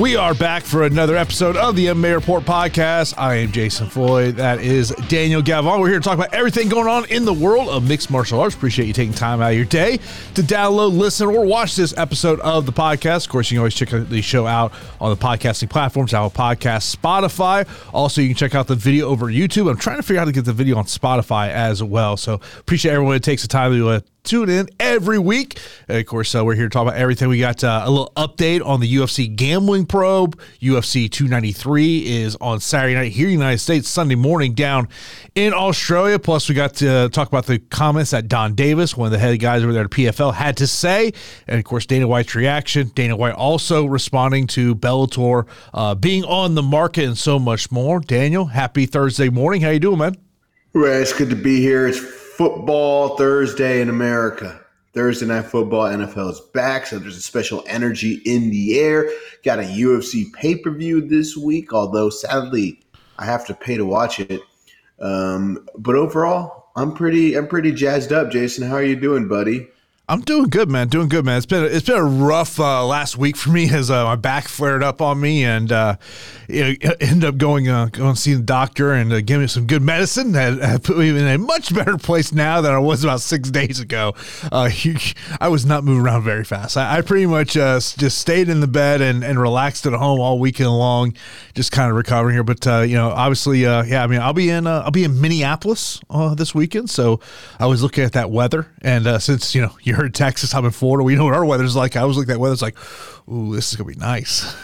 We are back for another episode of the MMA Report podcast. I am Jason Floyd. That is Daniel Galvan. We're here to talk about everything going on in the world of mixed martial arts. Appreciate you taking time out of your day to download, listen, or watch this episode of the podcast. Of course, you can always check out the show out on the podcasting platforms, Apple Podcast, Spotify. Also, you can check out the video over YouTube. I'm trying to figure out how to get the video on Spotify as well. So appreciate everyone that takes the time to uh, tune in every week. And of course, uh, we're here to talk about everything. We got uh, a little update on the UFC gambling probe. UFC 293 is on Saturday night here in the United States, Sunday morning down in Australia. Plus, we got to talk about the comments that Donn Davis, one of the head guys over there at PFL, had to say. And of course, Dana White's reaction. Dana White also responding to Bellator uh, being on the market and so much more. Daniel, happy Thursday morning. How you doing, man? Well, it's good to be here. It's football Thursday in America. Thursday night football, NFL is back, so there's a special energy in the air. Got a UFC pay per view this week, although sadly I have to pay to watch it. Um, but overall, I'm pretty I'm pretty jazzed up. Jason, how are you doing, buddy? I'm doing good, man. Doing good, man. It's been it's been a rough uh, last week for me as uh, my back flared up on me, and uh, ended up going uh, going see the doctor and uh, giving me some good medicine that put me in a much better place now than I was about six days ago. Uh, I was not moving around very fast. I, I pretty much uh, just stayed in the bed and, and relaxed at home all weekend long, just kind of recovering here. But uh, you know, obviously, yeah. I mean, I'll be in I'll be in Minneapolis this weekend, so I was looking at that weather, and since you know you're in Texas, I'm in Florida. We know what our weather's like. I was looking at that weather's like, ooh, this is gonna be nice.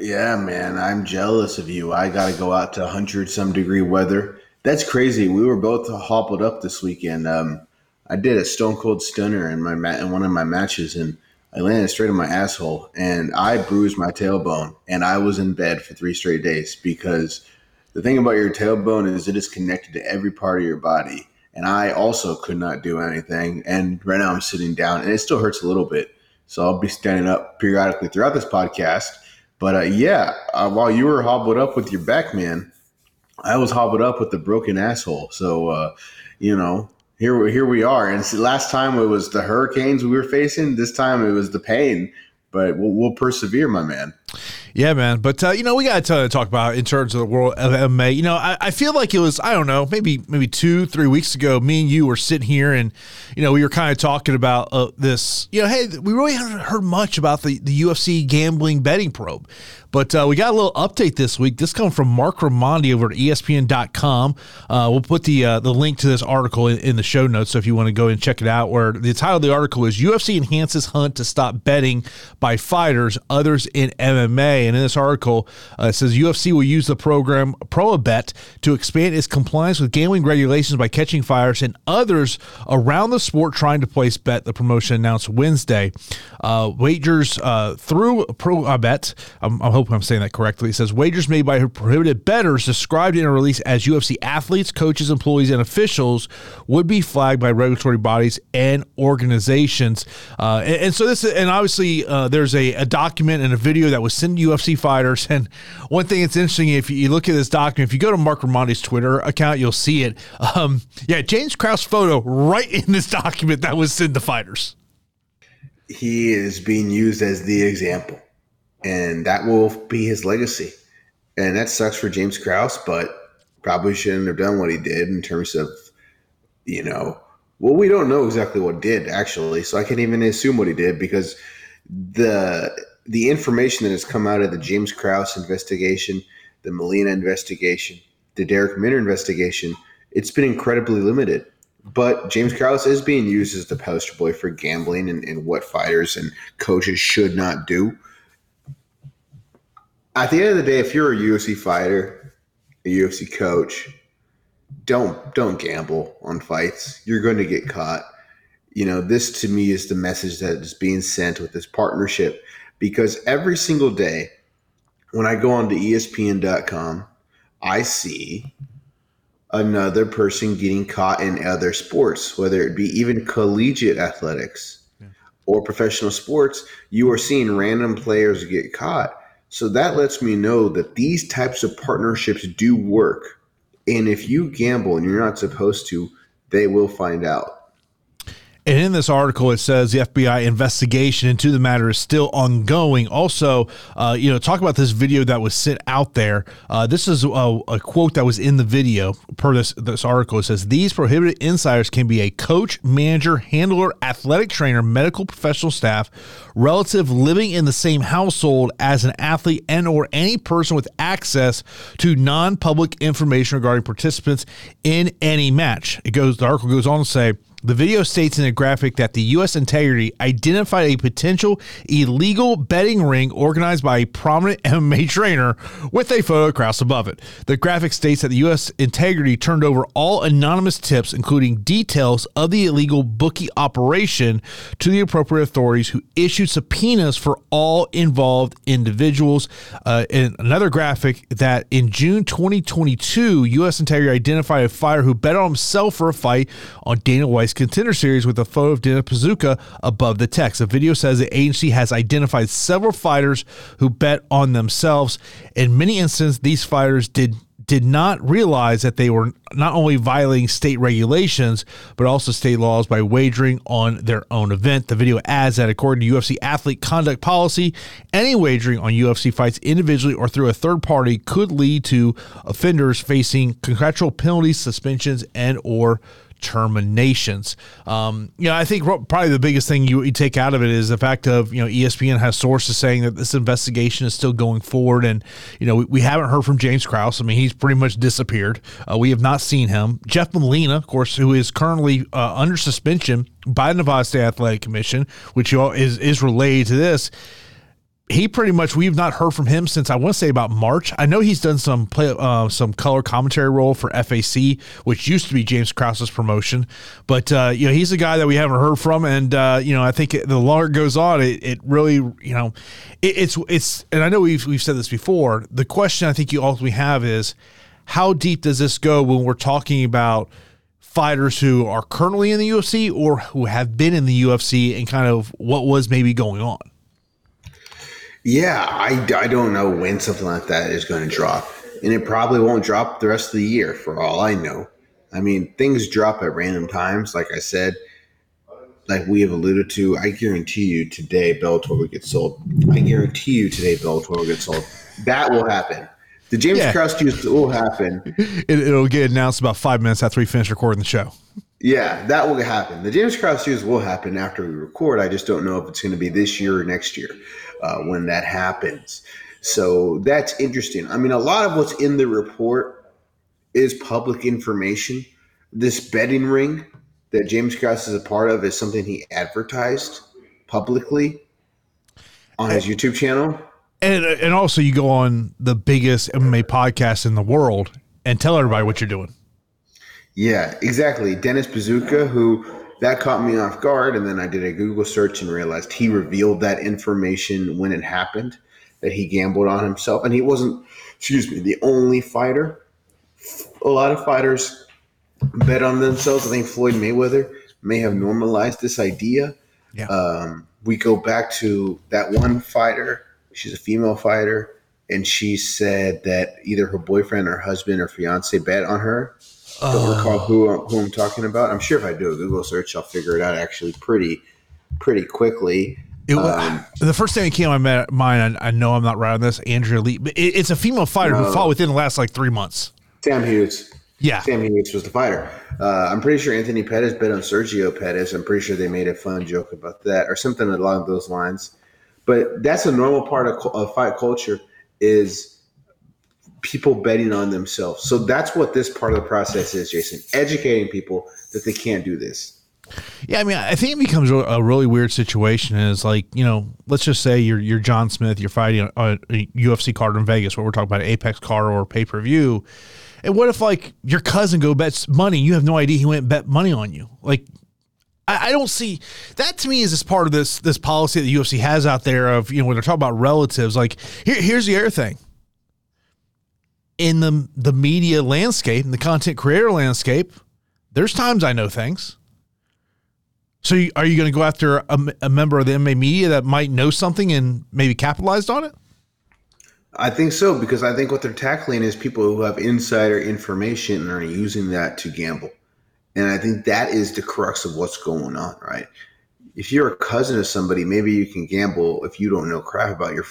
Yeah, man, I'm jealous of you. I got to go out to 100 some degree weather. That's crazy. We were both hobbled up this weekend. Um, I did a stone cold stunner in my ma- in one of my matches, and I landed straight on my asshole, and I bruised my tailbone, and I was in bed for three straight days because the thing about your tailbone is it is connected to every part of your body, and I also could not do anything. And right now I'm sitting down, and it still hurts a little bit. So I'll be standing up periodically throughout this podcast but uh, yeah, uh, while you were hobbled up with your back, man, I was hobbled up with the broken asshole. So, uh, you know, here here we are. And last time it was the hurricanes we were facing. This time it was the pain. But we'll, we'll persevere, my man. Yeah, man. But uh, you know, we got to talk about in terms of the world of MMA. You know, I, I, feel like it was I don't know, maybe maybe two three weeks ago. Me and you were sitting here, and you know, we were kind of talking about uh, this. You know, hey, we really haven't heard much about the the UFC gambling betting probe. But uh, we got a little update this week. This comes from Marc Raimondi over at ESPN.com. Uh, we'll put the uh, the link to this article in, in, the show notes, so if you want to go and check it out. Where the title of the article is "UFC enhances hunt to stop betting by fighters, others in MMA." May and in this article, uh, it says UFC will use the program ProAbet to expand its compliance with gambling regulations by catching fires and others around the sport trying to place bet. The promotion announced Wednesday. Uh, wagers uh, through ProAbet. I'm, I'm hope I'm saying that correctly. It says wagers made by prohibited bettors described in a release as UFC athletes, coaches, employees, and officials would be flagged by regulatory bodies and organizations. Uh, and, and, so this, and obviously, uh, there's a, a, document and a video that was sent to UFC fighters. And one thing that's interesting, if you look at this document, if you go to Marc Raimondi's Twitter account, you'll see it. Um, yeah, James Krause photo right in this document that was sent to fighters. He is being used as the example and that will be his legacy. And that sucks for James Krause, but probably shouldn't have done what he did in terms of, you know, well, we don't know exactly what did actually, so I can't even assume what he did because the the information that has come out of the James Krause investigation, the Molina investigation, the Darrick Minner investigation, it's been incredibly limited. But James Krause is being used as the poster boy for gambling and, and what fighters and coaches should not do at the end of the day, if you're a UFC fighter, a UFC coach, don't don't gamble on fights. You're going to get caught. You know, this to me is the message that is being sent with this partnership because every single day when I go on to ESPN.com, I see another person getting caught in other sports, whether it be even collegiate athletics yeah. or professional sports. You are seeing random players get caught so that lets me know that these types of partnerships do work. And if you gamble and you're not supposed to, they will find out. And in this article, it says the FBI investigation into the matter is still ongoing. Also, uh, you know, talk about this video that was sent out there. Uh, this is a, a, quote that was in the video per this, this article. It says, These prohibited insiders can be a coach, manager, handler, athletic trainer, medical professional staff, relative living in the same household as an athlete and or any person with access to non-public information regarding participants in any match. It goes, the article goes on to say, the video states in a graphic that the U.S. Integrity identified a potential illegal betting ring organized by a prominent MMA trainer with a photo cross above it. The graphic states that the U.S. Integrity turned over all anonymous tips, including details of the illegal bookie operation, to the appropriate authorities who issued subpoenas for all involved individuals. Uh, and another graphic that in June 2022, U.S. Integrity identified a fighter who bet on himself for a fight on Dana White contender series with a photo of Dennis Buzukja above the text. The video says the agency has identified several fighters who bet on themselves. In many instances, these fighters did did not realize that they were not only violating state regulations, but also state laws by wagering on their own event. The video adds that according to UFC athlete conduct policy, any wagering on UFC fights individually or through a third party could lead to offenders facing contractual penalties, suspensions, and or terminations. Um, you know, I think probably the biggest thing you, you, take out of it is the fact of you know ESPN has sources saying that this investigation is still going forward, and you know we, we haven't heard from James Krause. I mean, he's pretty much disappeared. Uh, we have not seen him. Jeff Molina, of course, who is currently uh, under suspension by the Nevada State Athletic Commission, which is is related to this he pretty much we've not heard from him since I want to say about March. I know he's done some play uh, some color commentary role for FAC, which used to be James Krause's promotion, but uh, you know he's a guy that we haven't heard from, and uh, you know I think the longer it goes on, it, it really you know it, it's it's and I know we've we've said this before. The question I think you ultimately have is how deep does this go when we're talking about fighters who are currently in the UFC or who have been in the UFC and kind of what was maybe going on. Yeah, I, I don't know when something like that is going to drop. And it probably won't drop the rest of the year for all I know. I mean, things drop at random times. Like I said, like we have alluded to, I guarantee you today Bellator will get sold. I guarantee you today Bellator will get sold. That will happen. The James yeah. Krause juice will happen. It, will get announced about five minutes after we finish recording the show. Yeah, that will happen. The James Krause juice will happen after we record. I just don't know if it's going to be this year or next year uh, when that happens. So that's interesting. I mean, a lot of what's in the report is public information. This betting ring that James Krause is a part of is something he advertised publicly on his YouTube channel. And, and also, you go on the biggest MMA podcast in the world and tell everybody what you're doing. Yeah, exactly. Dennis Buzukja, who that caught me off guard. And then I did a Google search and realized he revealed that information when it happened that he gambled on himself. And he wasn't, excuse me, the only fighter. A lot of fighters bet on themselves. I think Floyd Mayweather may have normalized this idea. Yeah. Um, we go back to that one fighter. She's a female fighter. And she said that either her boyfriend or husband or fiance bet on her don't recall who who I'm talking about. I'm sure if I do a Google search, I'll figure it out actually pretty pretty quickly. It, um, the first thing that came to my mind, I, I, know I'm not right on this, Andrea Lee, but it, it's a female fighter who fought within the last like three months. Sam Hughes. Yeah. Sam Hughes was the fighter. Uh, I'm pretty sure Anthony Pettis bet on Sergio Pettis. I'm pretty sure they made a fun joke about that or something along those lines. But that's a normal part of, of fight culture is people betting on themselves. So that's what this part of the process is, Jason. Educating people that they can't do this. Yeah, I mean, I think it becomes a really weird situation. Is like, you know, let's just say you're you're John Smith, you're fighting a, a UFC card in Vegas, where we're talking about Apex card or pay per view. And what if like your cousin go bets money? You have no idea he went and bet money on you. Like, I, I don't see that to me is this part of this this policy that the UFC has out there of you know when they're talking about relatives. Like, here, here's the other thing in the the media landscape and the content creator landscape, there's times I know things. So you, are you going to go after a, a, member of the MMA media that might know something and maybe capitalized on it? I think so because I think what they're tackling is people who have insider information and are using that to gamble. And I think that is the crux of what's going on, right? If you're a cousin of somebody, maybe you can gamble if you don't know crap about your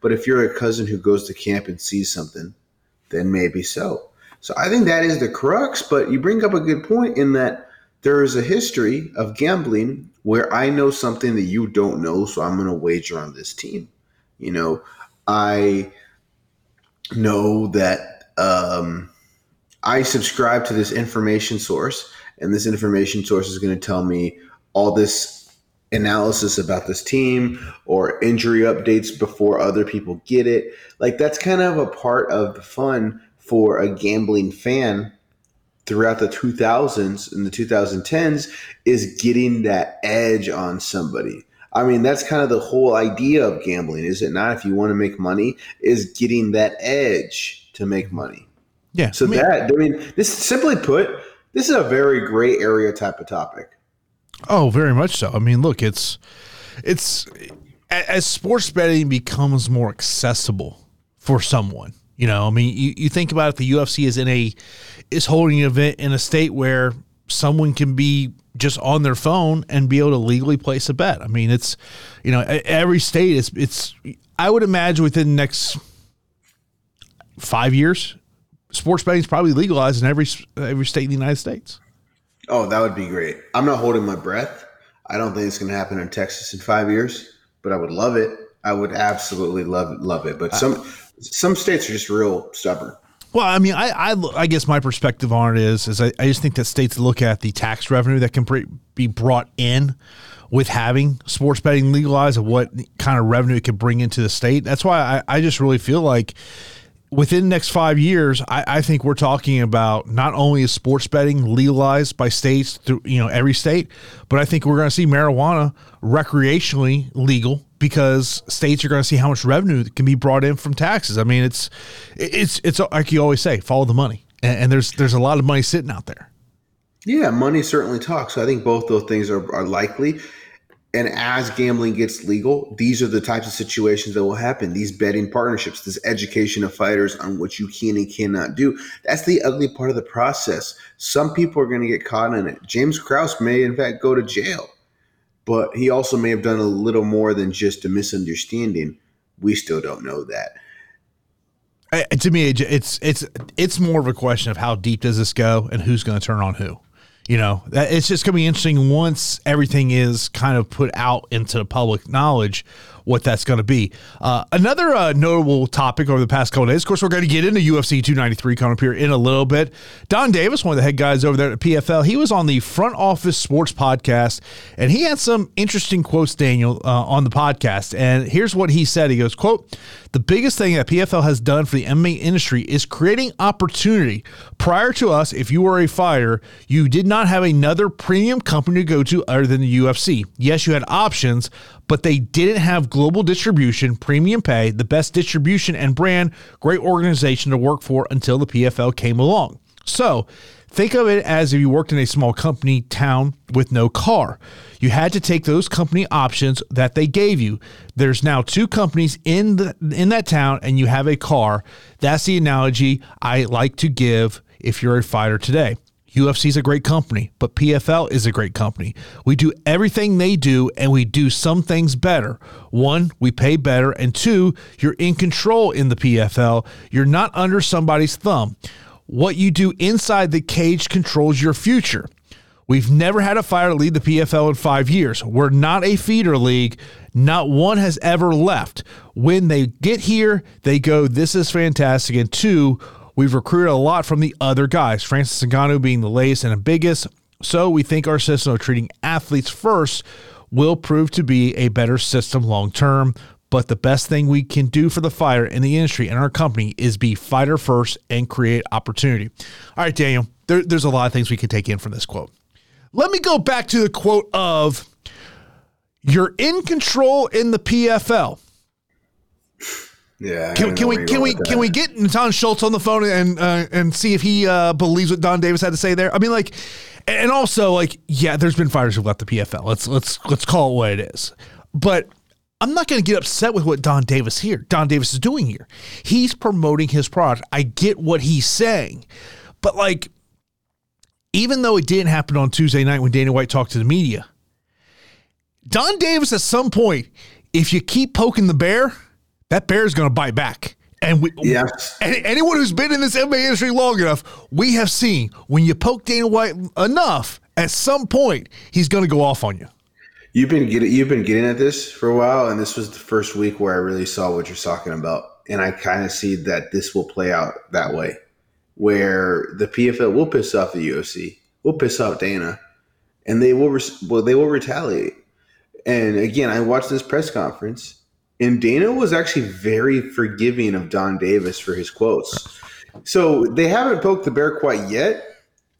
But if you're a cousin who goes to camp and sees something, then maybe so. So I think that is the crux. But you bring up a good point in that there is a history of gambling where I know something that you don't know, so I'm going to wager on this team. You know, I know that um, I subscribe to this information source, and this information source is going to tell me all this analysis about this team or injury updates before other people get it. Like that's kind of a part of the fun for a gambling fan throughout the 2000s and the 2010s is getting that edge on somebody. I mean, that's kind of the whole idea of gambling, is it not? If you want to make money, is getting that edge to make money. Yeah. So I mean, that I mean, this simply put, this is a very gray area type of topic. Oh, very much so. I mean, look, it's it's as sports betting becomes more accessible for someone. You know, I mean, you, you think about it, the UFC is in a is holding an event in a state where someone can be just on their phone and be able to legally place a bet. I mean, it's you know, every state is it's I would imagine within the next 5 years sports betting is probably legalized in every every state in the United States. Oh, that would be great. I'm not holding my breath. I don't think it's going to happen in Texas in five years, but I would love it. I would absolutely love it, love it. But some some states are just real stubborn. Well, I mean, I, I, I guess my perspective on it is is I, I just think that states look at the tax revenue that can be brought in with having sports betting legalized and what kind of revenue it could bring into the state. That's why I, I just really feel like within the next five years, I, I, think we're talking about not only is sports betting legalized by states through you know every state, but I think we're going to see marijuana recreationally legal because states are going to see how much revenue can be brought in from taxes. I mean, it's it's it's like you always say, follow the money, and, and there's there's a lot of money sitting out there. Yeah, money certainly talks. So I think both those things are, are likely. And as gambling gets legal, these are the types of situations that will happen. These betting partnerships, this education of fighters on what you can and cannot do. That's the ugly part of the process. Some people are going to get caught in it. James Krause may, in fact, go to jail, but he also may have done a little more than just a misunderstanding. We still don't know that. to me, it's it's it's more of a question of how deep does this go and who's going to turn on who you know, it's just going to be interesting once everything is kind of put out into public knowledge what that's going to be. Uh, another uh, notable topic over the past couple days, of course, we're going to get into UFC 293 coming up here in a little bit. Donn Davis, one of the head guys over there at PFL, he was on the Front Office Sports podcast, and he had some interesting quotes, Daniel, uh, on the podcast. And here's what he said. He goes, quote, the biggest thing that PFL has done for the MMA industry is creating opportunity. Prior to us, if you were a fighter, you did not have another premium company to go to other than the UFC. Yes, you had options, but they didn't have global distribution, premium pay, the best distribution and brand, great organization to work for until the PFL came along. So, think of it as if you worked in a small company town with no car. You had to take those company options that they gave you. There's now two companies in the in that town and you have a car. That's the analogy I like to give if you're a fighter today. UFC is a great company, but PFL is a great company. We do everything they do and we do some things better. One, we pay better, and two, you're in control in the PFL. You're not under somebody's thumb. What you do inside the cage controls your future. We've never had a fighter lead the PFL in five years. We're not a feeder league. Not one has ever left. When they get here, they go, This is fantastic. And two, We've recruited a lot from the other guys, Francis Ngannou being the latest and the biggest. So we think our system of treating athletes first will prove to be a better system long term. But the best thing we can do for the fighter in the industry and our company is be fighter first and create opportunity. All right, Daniel, there, there's a lot of things we can take in from this quote. Let me go back to the quote of You're in control in the PFL. Yeah. Can, can we can we can we get Natan Schulte on the phone and uh, and see if he uh, believes what Donn Davis had to say there? I mean, like, and also like, yeah, there's been fighters who've left the PFL. Let's let's let's call it what it is. But I'm not going to get upset with what Donn Davis here. Donn Davis is doing here. He's promoting his product. I get what he's saying, but like, even though it didn't happen on Tuesday night when Dana White talked to the media, Donn Davis at some point, if you keep poking the bear, that bear is going to bite back. And we, yes. and anyone who's been in this MMA industry long enough, we have seen when you poke Dana White enough, at some point he's going to go off on you. You've been getting you've been getting at this for a while, and this was the first week where I really saw what you're talking about, and I kind of see that this will play out that way, where the PFL will piss off the UFC, will piss off Dana, and they will well they will retaliate. And again, I watched this press conference, and Dana was actually very forgiving of Donn Davis for his quotes. So they haven't poked the bear quite yet,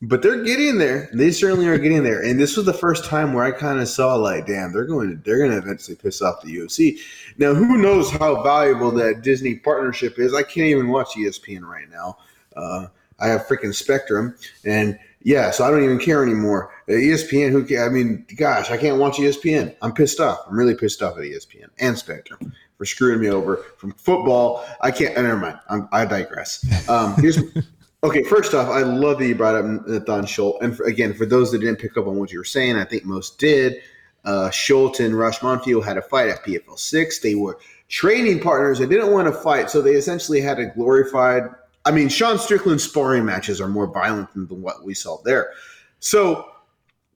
but they're getting there. They certainly are getting there. And this was the first time where I kind of saw like, damn, they're going to they're going to eventually piss off the UFC. Now, who knows how valuable that Disney partnership is? I can't even watch ESPN right now. Uh, I have freaking Spectrum, and yeah, so I don't even care anymore. ESPN, who? I mean, gosh, I can't watch ESPN. I'm pissed off. I'm really pissed off at ESPN and Spectrum for screwing me over from football. I can't. Uh, never mind. I'm, i digress. Um, here's okay. First off, I love that you brought up Nathan Schulte, and for, again, for those that didn't pick up on what you were saying, I think most did. Uh, Schulte and Raush Manfio had a fight at PFL six. They were training partners. They didn't want to fight, so they essentially had a glorified I mean, Sean Strickland's sparring matches are more violent than what we saw there. So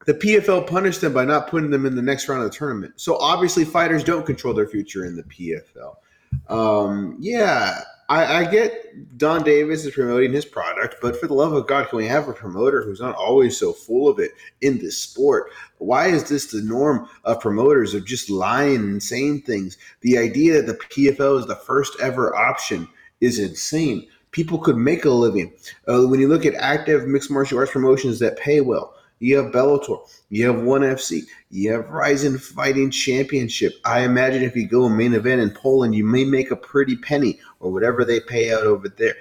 the PFL punished them by not putting them in the next round of the tournament. So obviously, fighters don't control their future in the PFL. Um, yeah, I, I, get Donn Davis is promoting his product, but for the love of God, can we have a promoter who's not always so full of it in this sport? Why is this the norm of promoters of just lying and saying things? The idea that the PFL is the first ever option is insane people could make a living. Uh, when you look at active mixed martial arts promotions that pay well, you have Bellator, you have ONE FC, you have Rizin Fighting Championship. I imagine if you go a main event in Poland, you may make a pretty penny or whatever they pay out over there.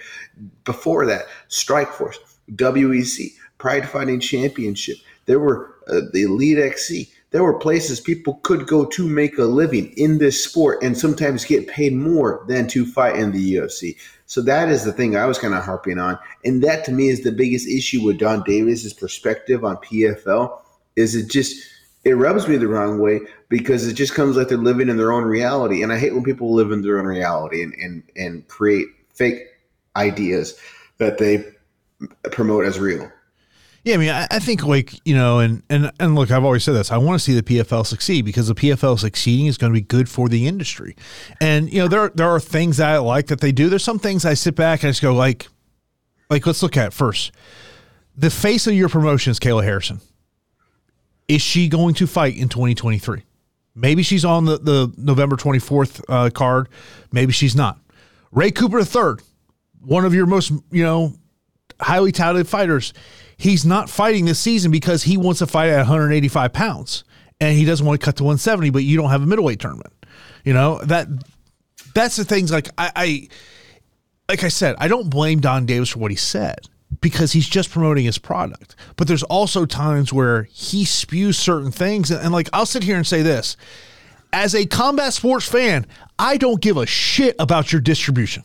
Before that, Strikeforce, WEC, Pride Fighting Championship. There were uh, the Elite XC there were places people could go to make a living in this sport and sometimes get paid more than to fight in the UFC. So that is the thing I was kind of harping on. And that to me is the biggest issue with Donn Davis's perspective on PFL is it just it rubs me the wrong way because it just comes like they're living in their own reality. And I hate when people live in their own reality and and, and create fake ideas that they promote as real. Yeah, I mean, I, I, think like you know, and and and look, I've always said this. I want to see the PFL succeed because the PFL succeeding is going to be good for the industry. And you know, there there are things that I like that they do. There's some things I sit back and I just go like, like let's look at first. The face of your promotion is Kayla Harrison. Is she going to fight in 2023? Maybe she's on the the November 24th uh, card. Maybe she's not. Ray Cooper III, one of your most you know highly touted fighters he's not fighting this season because he wants to fight at 185 pounds and he doesn't want to cut to 170, but you don't have a middleweight tournament. You know, that that's the things like I, I like I said, I don't blame Donn Davis for what he said because he's just promoting his product. But there's also times where he spews certain things. And, and, like, I'll sit here and say this as a combat sports fan, I don't give a shit about your distribution.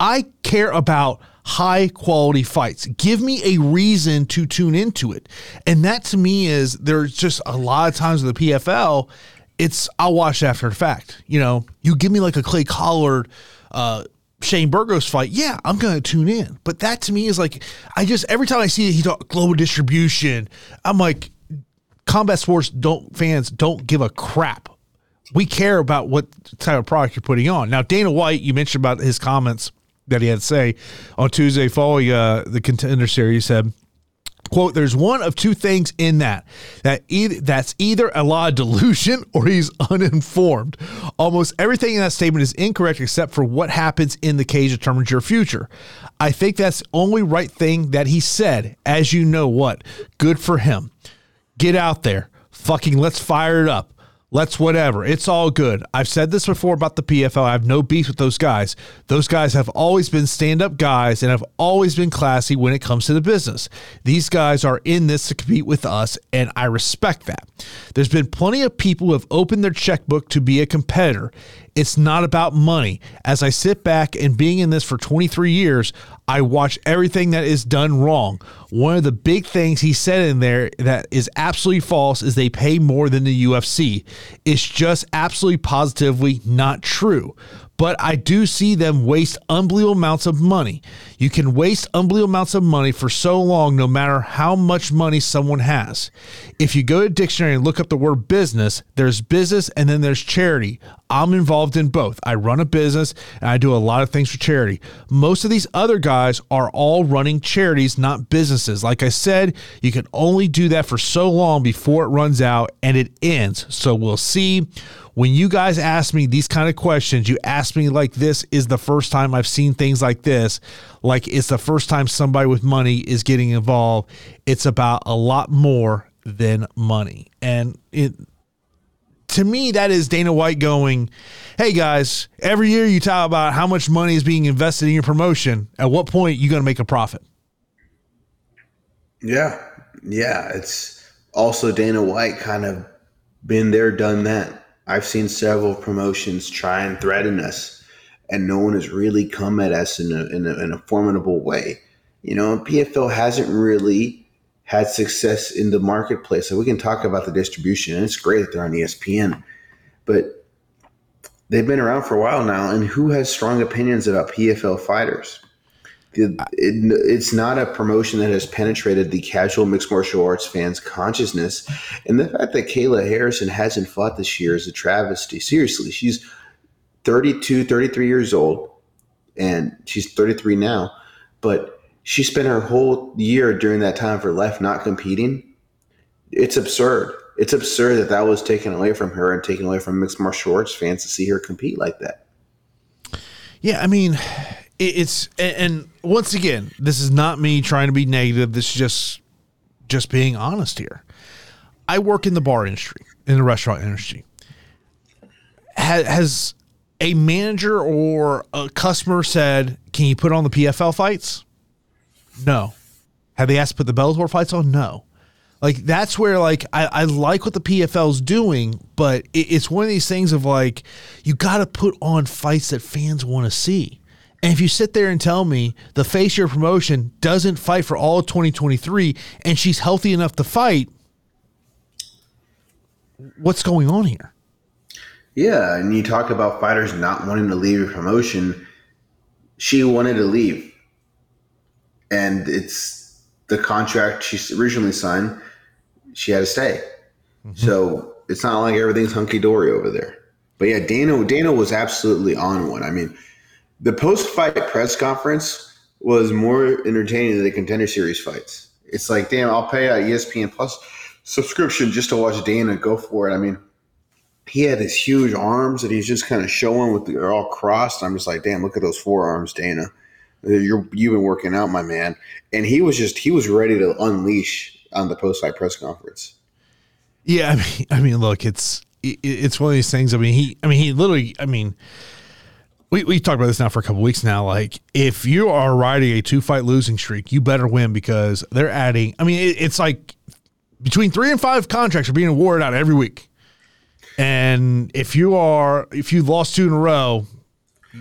I care about high quality fights. Give me a reason to tune into it. And that to me is there's just a lot of times with the PFL, it's I'll watch after the fact. You know, you give me like a Clay Collard, uh, Shane Burgos fight, yeah, I'm gonna tune in. But that to me is like I just every time I see it, he talk global distribution, I'm like, combat sports don't fans don't give a crap. We care about what type of product you're putting on. Now, Dana White, you mentioned about his comments that he had to say on Tuesday following uh, the contender series. said, quote there's one of two things in that that either that's either a lot of delusion or he's uninformed. Almost everything in that statement is incorrect except for what happens in the cage determines your future. I think that's the only right thing that he said. As you know what good for him. Get out there. Fucking let's fire it up Let's whatever. It's all good. I've said this before about the PFL. I have no beef with those guys. Those guys have always been stand up guys and have always been classy when it comes to the business. These guys are in this to compete with us, and I respect that. There's been plenty of people who have opened their checkbook to be a competitor. It's not about money. As I sit back and being in this for 23 years, I watch everything that is done wrong. One of the big things he said in there that is absolutely false is they pay more than the UFC. It's just absolutely positively not true but I do see them waste unbelievable amounts of money. You can waste unbelievable amounts of money for so long, no matter how much money someone has. If you go to dictionary and look up the word business, there's business and then there's charity. I'm involved in both. I run a business and I do a lot of things for charity. Most of these other guys are all running charities, not businesses. Like I said, you can only do that for so long before it runs out and it ends. So we'll see when you guys ask me these kind of questions, you ask me like this is the first time I've seen things like this. Like it's the first time somebody with money is getting involved. It's about a lot more than money. And it to me, that is Dana White going, Hey guys, every year you talk about how much money is being invested in your promotion. At what point you gonna make a profit? Yeah. Yeah. It's also Dana White kind of been there, done that I've seen several promotions try and threaten us, and no one has really come at us in a, in a, in a formidable way. You know, PFL hasn't really had success in the marketplace. So we can talk about the distribution, and it's great that they're on ESPN, but they've been around for a while now. And who has strong opinions about PFL fighters? it, it's not a promotion that has penetrated the casual mixed martial arts fans' consciousness. And the fact that Kayla Harrison hasn't fought this year is a travesty. Seriously, she's 32, 33 years old, and she's 33 now, but she spent her whole year during that time of her life not competing. It's absurd. It's absurd that that was taken away from her and taken away from mixed martial arts fans to see her compete like that. Yeah, I mean, it's and once again, this is not me trying to be negative. This is just just being honest here. I work in the bar industry, in the restaurant industry. Has, has a manager or a customer said, "Can you put on the PFL fights?" No. Have they asked to put the Bellator fights on? No. Like that's where like I, I like what the PFL's doing, but it, it's one of these things of like you got to put on fights that fans want to see. And if you sit there and tell me the face your promotion doesn't fight for all of 2023 and she's healthy enough to fight, what's going on here? Yeah, and you talk about fighters not wanting to leave your promotion. She wanted to leave. And it's the contract she originally signed, she had to stay. Mm-hmm. So it's not like everything's hunky dory over there. But yeah, Dana Dana was absolutely on one. I mean, the post fight press conference was more entertaining than the contender series fights. It's like, damn, I'll pay a ESPN Plus subscription just to watch Dana go for it. I mean, he had his huge arms that he's just kind of showing with they're all crossed. I'm just like, damn, look at those forearms, Dana. You're you've been working out, my man. And he was just he was ready to unleash on the post fight press conference. Yeah, I mean, I mean, look, it's it's one of these things. I mean, he, I mean, he literally, I mean we we talked about this now for a couple weeks now. Like, if you are riding a two fight losing streak, you better win because they're adding. I mean, it, it's like between three and five contracts are being awarded out every week. And if you are, if you lost two in a row,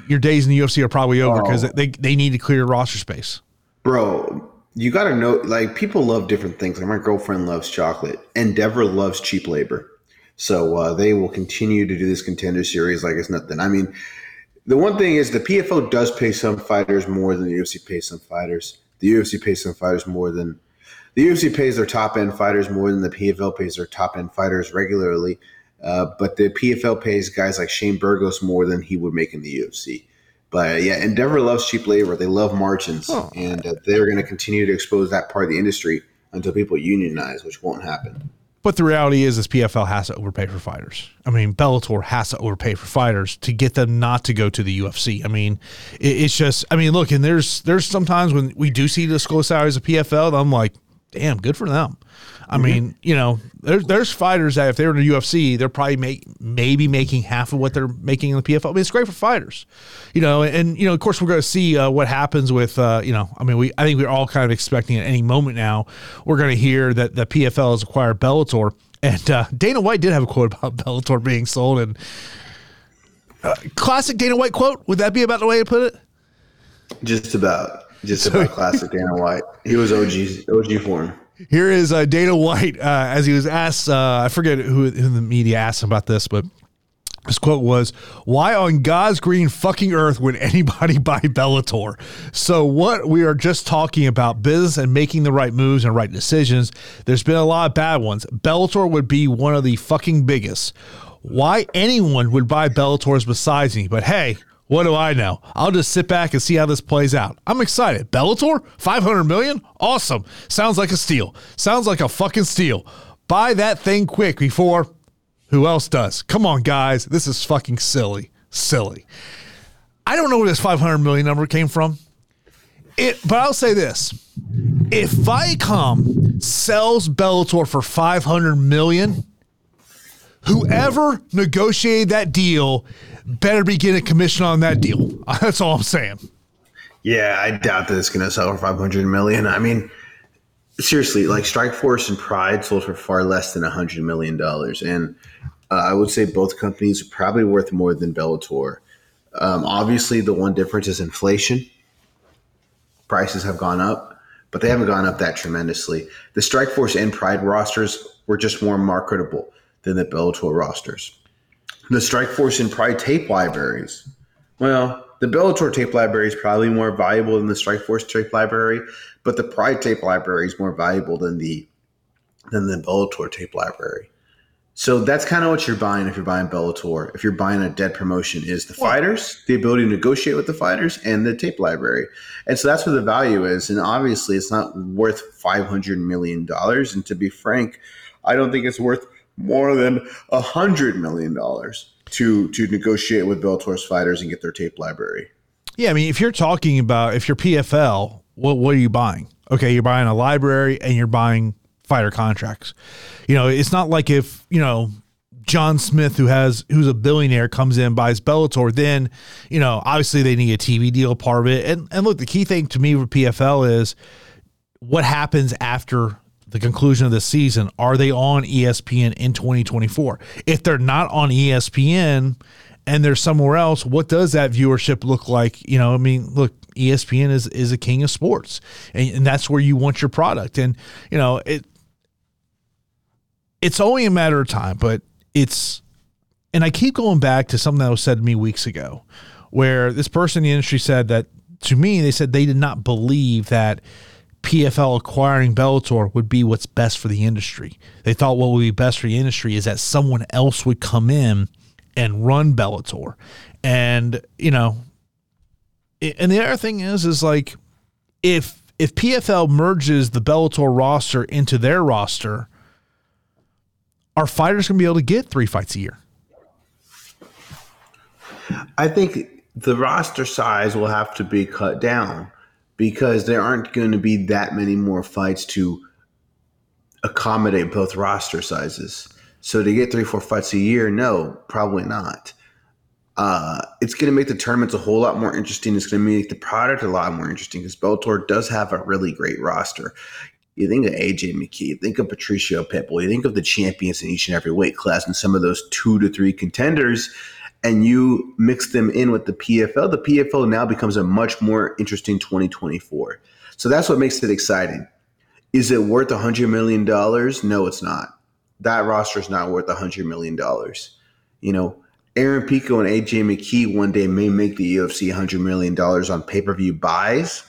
your days in the UFC are probably over because oh. they they need to clear roster space. Bro, you got to know, like, people love different things. Like, my girlfriend loves chocolate. Endeavor loves cheap labor. So uh, they will continue to do this contender series like it's nothing. I mean, the one thing is the PFO does pay some fighters more than the UFC pays some fighters. The UFC pays some fighters more than the UFC pays their top end fighters more than the PFL pays their top end fighters regularly. Uh, but the PFL pays guys like Shane Burgos more than he would make in the UFC. But yeah, Endeavor loves cheap labor. They love margins, oh. and uh, they're going to continue to expose that part of the industry until people unionize, which won't happen. But the reality is, is PFL has to overpay for fighters. I mean, Bellator has to overpay for fighters to get them not to go to the UFC. I mean, it, it's just, I mean, look, and there's there's sometimes when we do see disclosed salaries of PFL, I'm like, damn, good for them. I mm-hmm. mean, you know, there's there's fighters that if they're in the UFC, they're probably make, maybe making half of what they're making in the PFL. I mean, it's great for fighters, you know. And you know, of course, we're going to see uh, what happens with, uh, you know, I mean, we I think we're all kind of expecting at any moment now we're going to hear that the PFL has acquired Bellator. And uh, Dana White did have a quote about Bellator being sold, and uh, classic Dana White quote. Would that be about the way to put it? Just about, just so, about classic Dana White. He was OG, OG form. Here is uh, Dana White uh, as he was asked. Uh, I forget who, who the media asked him about this, but his quote was, Why on God's green fucking earth would anybody buy Bellator? So, what we are just talking about business and making the right moves and right decisions. There's been a lot of bad ones. Bellator would be one of the fucking biggest. Why anyone would buy Bellators besides me? But hey, what do I know? I'll just sit back and see how this plays out. I'm excited. Bellator, 500 million? Awesome. Sounds like a steal. Sounds like a fucking steal. Buy that thing quick before who else does? Come on, guys. This is fucking silly. Silly. I don't know where this 500 million number came from. It, but I'll say this. If Viacom sells Bellator for 500 million, whoever negotiated that deal better be getting a commission on that deal. That's all I'm saying. Yeah, I doubt that it's going to sell for 500 million. I mean, seriously, like Strikeforce and Pride sold for far less than 100 million dollars, and uh, I would say both companies are probably worth more than Bellator. Um, obviously, the one difference is inflation. Prices have gone up, but they haven't gone up that tremendously. The Strikeforce and Pride rosters were just more marketable than the Bellator rosters the Strikeforce and Pride tape libraries. Well, the Bellator tape library is probably more valuable than the Strikeforce tape library, but the Pride tape library is more valuable than the than the Bellator tape library. So that's kind of what you're buying if you're buying Bellator. If you're buying a dead promotion, is the fighters, the ability to negotiate with the fighters, and the tape library. And so that's where the value is. And obviously, it's not worth five hundred million dollars. And to be frank, I don't think it's worth more than a hundred million dollars to to negotiate with Bellator's fighters and get their tape library. Yeah, I mean, if you're talking about if you're PFL, what what are you buying? Okay, you're buying a library and you're buying fighter contracts. You know, it's not like if you know John Smith, who has who's a billionaire, comes in buys Bellator, then you know obviously they need a TV deal part of it. And and look, the key thing to me with PFL is what happens after the conclusion of the season, are they on ESPN in 2024? If they're not on ESPN and they're somewhere else, what does that viewership look like? You know, I mean, look, ESPN is is a king of sports, and, and that's where you want your product. And you know, it it's only a matter of time, but it's and I keep going back to something that was said to me weeks ago, where this person in the industry said that to me, they said they did not believe that PFL acquiring Bellator would be what's best for the industry. They thought what would be best for the industry is that someone else would come in and run Bellator. And, you know, and the other thing is, is like if if PFL merges the Bellator roster into their roster, are fighters going to be able to get three fights a year? I think the roster size will have to be cut down because there aren't going to be that many more fights to accommodate both roster sizes. So to get three, four fights a year, no, probably not. Uh, it's going to make the tournaments a whole lot more interesting. It's going to make the product a lot more interesting because Bellator does have a really great roster. You think of AJ McKee, you think of Patricio Pitbull, you think of the champions in each and every weight class, and some of those two to three contenders and you mix them in with the PFL, the PFL now becomes a much more interesting 2024. So that's what makes it exciting. Is it worth $100 million? No, it's not. That roster is not worth $100 million. You know, Aaron Pico and AJ McKee one day may make the UFC $100 million on pay per view buys.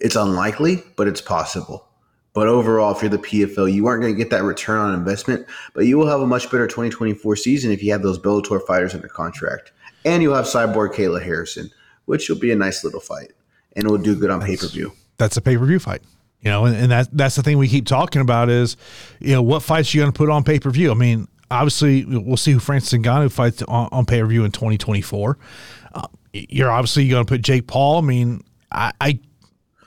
It's unlikely, but it's possible. But overall, if you're the PFL, you aren't going to get that return on investment, but you will have a much better 2024 season if you have those Bellator fighters under contract. And you'll have Cyborg Kayla Harrison, which will be a nice little fight and it will do good on pay per view. That's a pay per view fight. You know, and, and that, that's the thing we keep talking about is, you know, what fights are you going to put on pay per view? I mean, obviously, we'll see who Francis Ngannou fights on, on pay per view in 2024. Uh, you're obviously going to put Jake Paul. I mean, I, I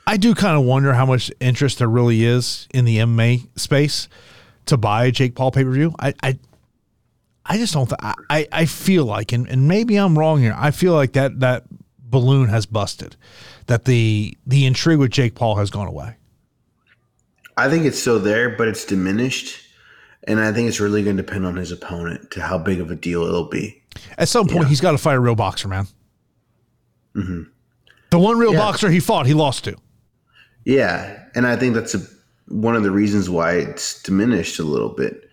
I do kind of wonder how much interest there really is in the MMA space to buy a Jake Paul pay per view. I, I I just don't. Th- I I feel like, and, and maybe I'm wrong here. I feel like that that balloon has busted, that the the intrigue with Jake Paul has gone away. I think it's still there, but it's diminished, and I think it's really going to depend on his opponent to how big of a deal it'll be. At some point, yeah. he's got to fight a real boxer, man. Mm-hmm. The one real yeah. boxer he fought, he lost to. Yeah, and I think that's a, one of the reasons why it's diminished a little bit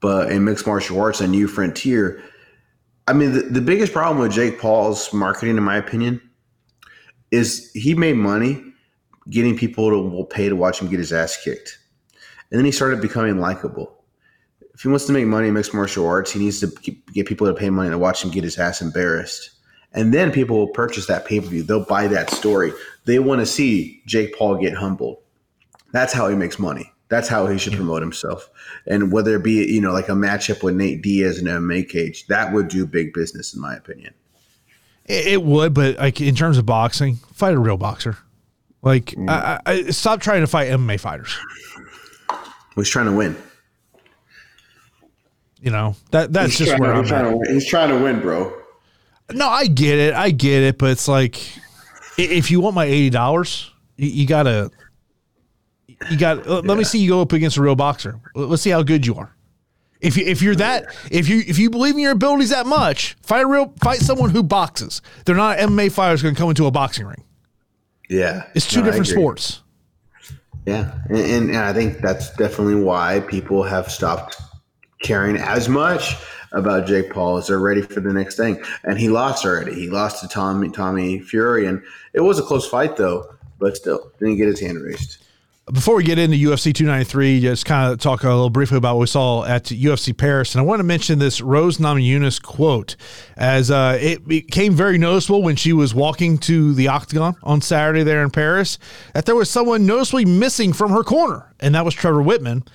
but in mixed martial arts and new frontier, I mean, the, the biggest problem with Jake Paul's marketing, in my opinion, is he made money getting people to pay to watch him get his ass kicked. And then he started becoming likable. If he wants to make money in mixed martial arts, he needs to get people to pay money to watch him get his ass embarrassed. And then people will purchase that pay per view. They'll buy that story. They want to see Jake Paul get humbled. That's how he makes money. That's how he should promote himself. And whether it be, you know, like a matchup with Nate Diaz and MMA cage, that would do big business, in my opinion. It would, but like in terms of boxing, fight a real boxer. Like, mm. I, I, stop trying to fight MMA fighters. He's trying to win. You know that that's he's just where I'm trying at. To he's trying to win, bro. No, I get it. I get it, but it's like if you want my eighty dollars, you, you gotta you got. Uh, let yeah. me see you go up against a real boxer. Let's see how good you are. If you if you're that if you if you believe in your abilities that much, fight a real fight someone who boxes. They're not MMA fighters going to come into a boxing ring. Yeah, it's two no, different sports. Yeah, and, and, and I think that's definitely why people have stopped caring as much about Jake Paul is they're ready for the next thing. And he lost already. He lost to Tommy Tommy Fury, and it was a close fight though, but still didn't get his hand raised. Before we get into UFC 293, just kind of talk a little briefly about what we saw at UFC Paris. And I want to mention this Rose Namajunas quote, as uh, it became very noticeable when she was walking to the octagon on Saturday there in Paris, that there was someone noticeably missing from her corner, and that was Trevor Wittman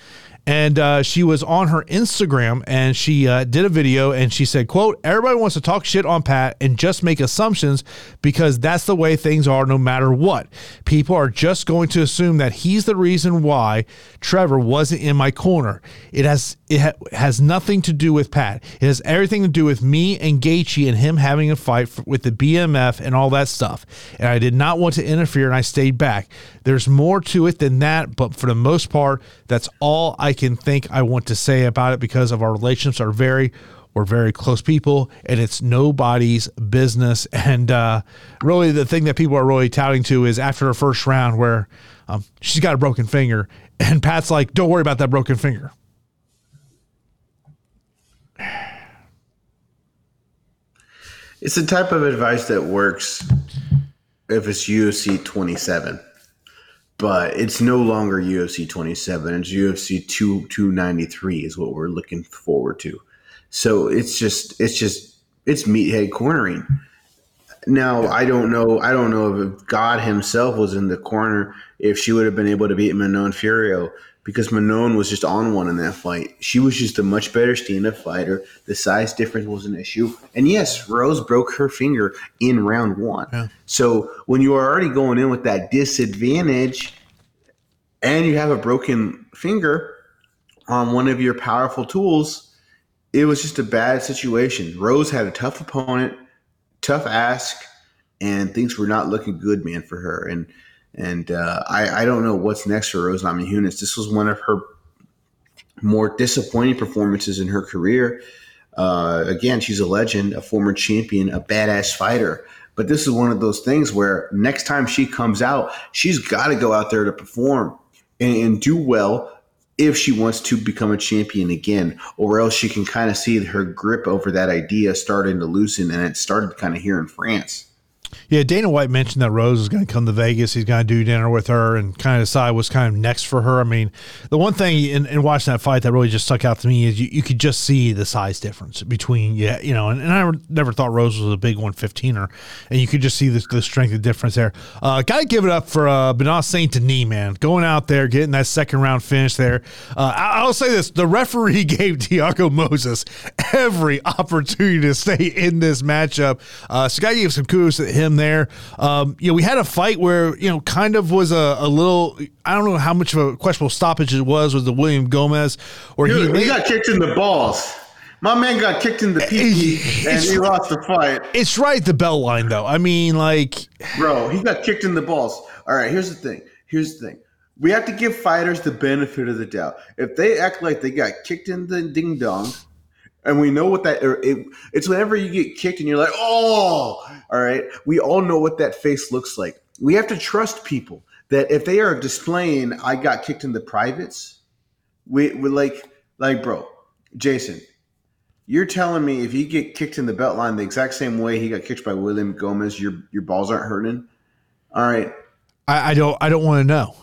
and uh, she was on her Instagram and she uh, did a video and she said, "quote Everybody wants to talk shit on Pat and just make assumptions because that's the way things are, no matter what. People are just going to assume that he's the reason why Trevor wasn't in my corner. It has it ha- has nothing to do with Pat. It has everything to do with me and Gaethje and him having a fight with the BMF and all that stuff. And I did not want to interfere and I stayed back. There's more to it than that, but for the most part, that's all I can think I want to say about it because of our relationships are very we're very close people and it's nobody's business. And uh, really the thing that people are really touting to is after her first round where um, she's got a broken finger and pat's like don't worry about that broken finger. It's the type of advice that works if it's ufc 27 but it's no longer UFC 27. It's UFC 2 293 is what we're looking forward to. So it's just it's just it's meathead cornering. Now I don't know I don't know if God Himself was in the corner if she would have been able to beat Manon Fiorot because Manon was just on one in that fight. She was just a much better stand-up fighter. The size difference was an issue. And yes, Rose broke her finger in round one. Yeah. So when you are already going in with that disadvantage and you have a broken finger on one of your powerful tools, it was just a bad situation. Rose had a tough opponent, tough ask, and things were not looking good, man, for her. And – and uh, I, I don't know what's next for Rose Namajunas. This was one of her more disappointing performances in her career. Uh, again, she's a legend, a former champion, a badass fighter. But this is one of those things where next time she comes out, she's got to go out there to perform and, and do well if she wants to become a champion again, or else she can kind of see her grip over that idea starting to loosen. And it started kind of here in France. Yeah, Dana White mentioned that Rose is going to come to Vegas. He's going to do dinner with her and kind of decide what's kind of next for her. I mean, the one thing in, in watching that fight that really just stuck out to me is you, you could just see the size difference between, yeah, you know, and, and I never thought Rose was a big 115er, and you could just see the, the strength of difference there. Uh, Got to give it up for uh, Benoit Saint Denis, man, going out there, getting that second round finish there. Uh, I, will say this the referee gave Thiago Moisés every opportunity to stay in this matchup. Uh, so, gotta give some kudos to him there. Um, you know, we had a fight where you know kind of was a, a little. I don't know how much of a questionable stoppage it was. Was the William Gomis or he, he got kicked in the balls. My man got kicked in the PP and he lost the fight. It's right the bell line though. I mean, like, bro, he got kicked in the balls. All right, here's the thing. Here's the thing. We have to give fighters the benefit of the doubt. If they act like they got kicked in the ding dong, and we know what that er, it, it's whenever you get kicked and you're like, oh, all right. We all know what that face looks like. We have to trust people that if they are displaying, I got kicked in the privates. We we like like bro, Jason. You're telling me if you get kicked in the belt line the exact same way he got kicked by William Gomis, your your balls aren't hurting. All right. I, I don't I don't want to know.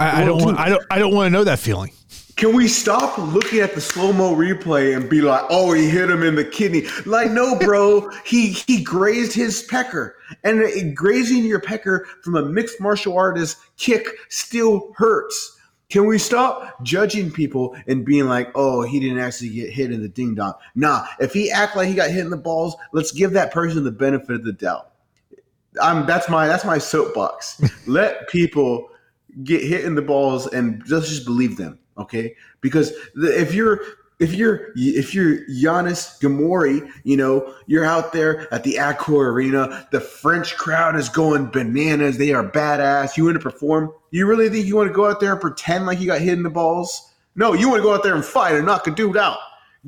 I, I don't want I don't I don't want to know that feeling. Can we stop looking at the slow mo replay and be like, "Oh, he hit him in the kidney"? Like, no, bro, he he grazed his pecker, and grazing your pecker from a mixed martial artist kick still hurts. Can we stop judging people and being like, "Oh, he didn't actually get hit in the ding dong"? Nah, if he act like he got hit in the balls, let's give that person the benefit of the doubt. I'm that's my that's my soapbox. Let people get hit in the balls and just just believe them okay? Because the, if you're if you're if you're Yanis Ghemmouri, you know you're out there at the Accor Arena. The French crowd is going bananas. They are badass. You want to perform? You really think you want to go out there and pretend like you got hit in the balls? No, you want to go out there and fight and knock a dude out.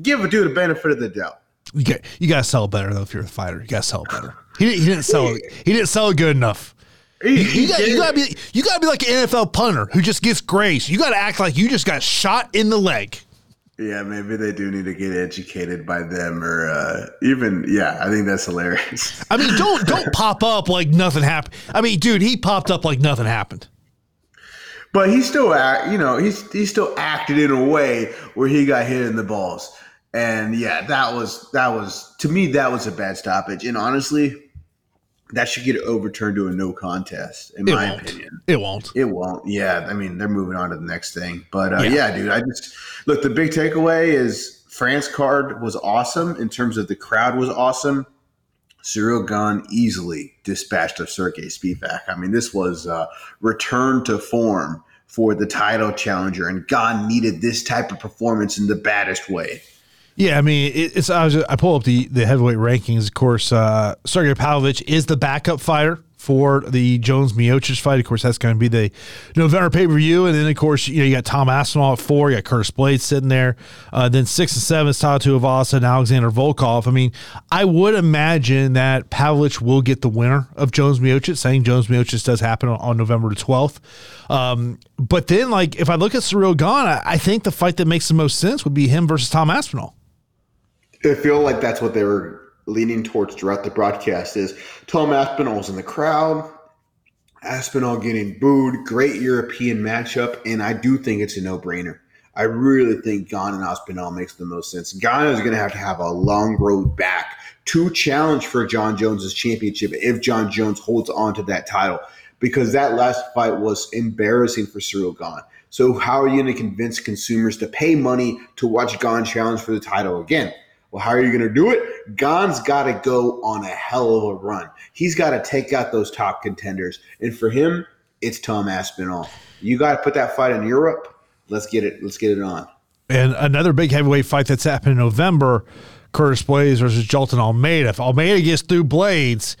Give a dude the benefit of the doubt. You got you got to sell better though. If you're a fighter, you got to sell better. He, he didn't sell. He didn't sell good enough. You, you, got, you, gotta be you gotta be like an NFL punter who just gets grace. You gotta act like you just got shot in the leg. Yeah, maybe they do need to get educated by them, or uh, even yeah. I think that's hilarious. I mean, don't don't pop up like nothing happened. I mean, dude, he popped up like nothing happened. But he still act, you know, he's he still acted in a way where he got hit in the balls, and yeah, that was that was to me that was a bad stoppage. And honestly, that should get overturned to a no contest, in it my won't. opinion. It won't. It won't. Yeah, I mean, they're moving on to the next thing. But uh, yeah. yeah. dude, I just look. The big takeaway is France card was awesome in terms of the crowd was awesome. Ciryl Gane easily dispatched of Sergey Spivak. I mean, this was uh, return to form for the title challenger, and Gane needed this type of performance in the baddest way. Yeah, I mean, it, it's I, was, I pull up the the heavyweight rankings. Of course, uh, Sergey Pavlovich is the backup fighter for the Jones Miocic fight. Of course, that's going to be the November pay per view, and then of course you know you got Tom Aspinall at four, you got Curtis Blaydes sitting there, uh, then six and seven is Tai Tuivasa and Alexander Volkov. I mean, I would imagine that Pavlovich will get the winner of Jones Miocic, saying Jones Miocic does happen on, on November twelfth. Um, but then, like if I look at Ciryl Gane, I, I think the fight that makes the most sense would be him versus Tom Aspinall. I feel like that's what they were leaning towards throughout the broadcast is Tom Aspinall's in the crowd. Aspinall getting booed. Great European matchup. And I do think it's a no-brainer. I really think Gane and Aspinall makes the most sense. Gane is going to have to have a long road back to challenge for Jon Jones's championship if Jon Jones holds on to that title because that last fight was embarrassing for Ciryl Gane. So how are you going to convince consumers to pay money to watch Gane challenge for the title again? Well, how are you going to do it? Gane's got to go on a hell of a run. He's got to take out those top contenders. And for him, it's Tom Aspinall. You got to put that fight in Europe. Let's get it. Let's get it on. And another big heavyweight fight that's happening in November Curtis Blaydes versus Jailton Almeida. If Almeida gets through Blaydes,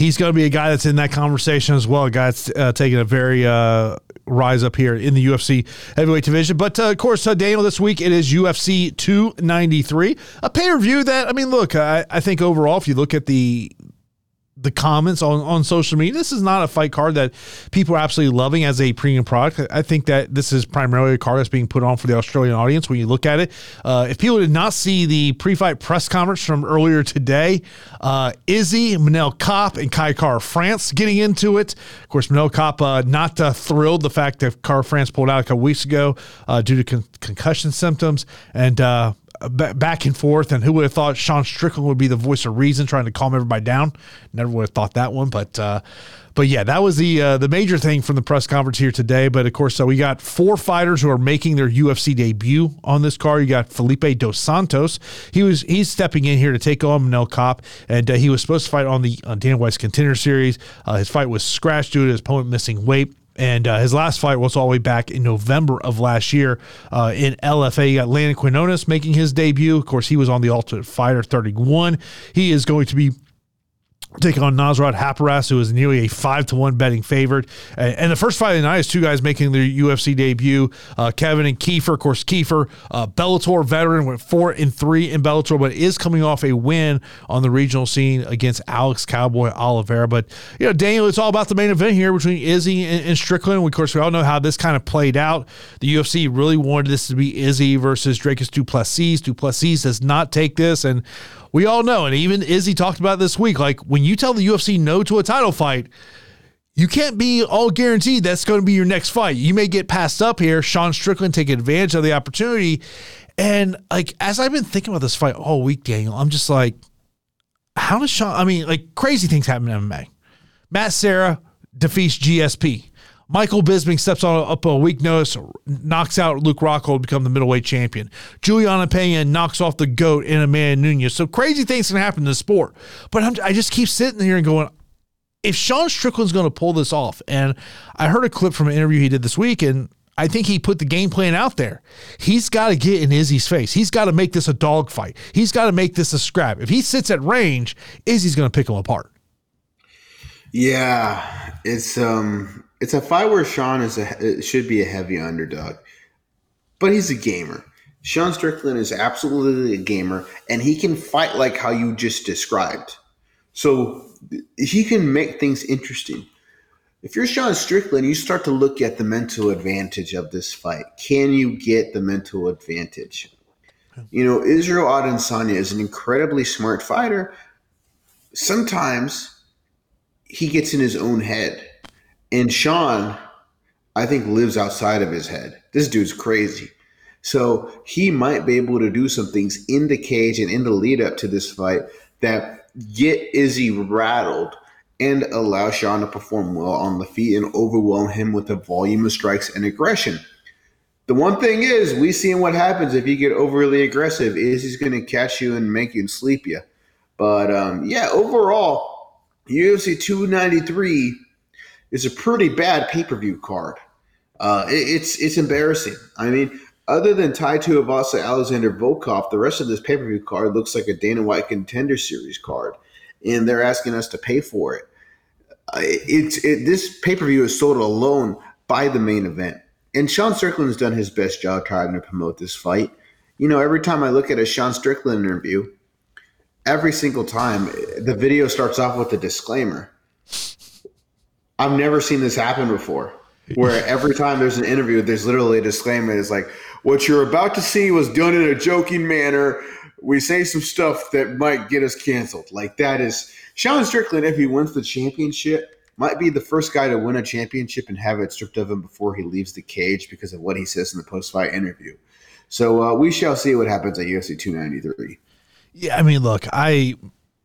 he's going to be a guy that's in that conversation as well. A guy that's uh, taking a very uh, rise up here in the UFC heavyweight division. But uh, of course, uh, Daniel, this week it is UFC 293, a pay per view that I mean, look, I, I think overall, if you look at the the comments on, on social media. This is not a fight card that people are absolutely loving as a premium product. I think that this is primarily a card that's being put on for the Australian audience when you look at it. Uh, if people did not see the pre fight press conference from earlier today, uh, Izzy, Manel Kape, and Kai Kara-France getting into it. Of course, Manel Kape uh, not uh, thrilled the fact that Kara-France pulled out a couple weeks ago uh, due to con- concussion symptoms. And uh, back and forth. And who would have thought Sean Strickland would be the voice of reason, trying to calm everybody down? Never would have thought that one, but uh, but yeah, that was the uh, the major thing from the press conference here today. But of course, so we got four fighters who are making their UFC debut on this card. You got Felipe dos Santos. He was he's stepping in here to take on Manel Kape, and uh, he was supposed to fight on the on Dana White's contender series. Uh, his fight was scratched due to his opponent missing weight. And uh, his last fight was all the way back in November of last year uh, in LFA. You got Landon Quinones making his debut. Of course, he was on the Ultimate Fighter 31. He is going to be taking on Nasrat Haqparast, who is nearly a five to one betting favorite. And the first fight of the night is two guys making their UFC debut: uh, Kevin and Kiefer. Of course, Kiefer, uh, Bellator veteran, went four and three in Bellator, but is coming off a win on the regional scene against Alex Cowboy Oliveira. But you know, Daniel, it's all about the main event here between Izzy and, and Strickland. Of course, we all know how this kind of played out. The UFC really wanted this to be Izzy versus Dricus Du Plessis. Du Plessis does not take this, and we all know, and even Izzy talked about this week. Like when you tell the UFC no to a title fight, you can't be all guaranteed that's going to be your next fight. You may get passed up here. Sean Strickland take advantage of the opportunity. And like as I've been thinking about this fight all week, Daniel, I'm just like, how does Sean? I mean, like crazy things happen in MMA. Matt Serra defeats GSP. Michael Bisping steps on up a week notice, knocks out Luke Rockhold to become the middleweight champion. Julianna Peña knocks off the GOAT in Amanda Nunes. So crazy things can happen in the sport. But I'm, I just keep sitting here and going, if Sean Strickland's going to pull this off, and I heard a clip from an interview he did this week, and I think he put the game plan out there. He's got to get in Izzy's face. He's got to make this a dogfight. He's got to make this a scrap. If he sits at range, Izzy's going to pick him apart. Yeah, it's um it's a fight where Sean is a should be a heavy underdog, but he's a gamer. Sean Strickland is absolutely a gamer, and he can fight like how you just described. So he can make things interesting. If you're Sean Strickland, you start to look at the mental advantage of this fight. Can you get the mental advantage? You know, Israel Adesanya is an incredibly smart fighter. Sometimes he gets in his own head and Sean, I think, lives outside of his head. This dude's crazy. So he might be able to do some things in the cage and in the lead up to this fight that get Izzy rattled and allow Sean to perform well on the feet and overwhelm him with the volume of strikes and aggression. The one thing is, we seeing what happens if you get overly aggressive. Is he's going to catch you and make you sleep you. But um, yeah, overall, UFC 293 is a pretty bad pay per view card. Uh, it, it's it's embarrassing. I mean, other than Tai Tuivasa, Alexander Volkov, the rest of this pay per view card looks like a Dana White Contender Series card, and they're asking us to pay for it. It's it, this pay per view is sold alone by the main event, and Sean Strickland has done his best job trying to promote this fight. You know, every time I look at a Sean Strickland interview, every single time the video starts off with a disclaimer I've never seen this happen before. Where every time there's an interview, there's literally a disclaimer. It's like, what you're about to see was done in a joking manner. We say some stuff that might get us canceled. Like that is Sean Strickland, if he wins the championship, might be the first guy to win a championship and have it stripped of him before he leaves the cage because of what he says in the post fight interview. So uh, we shall see what happens at UFC 293. Yeah, I mean, look, I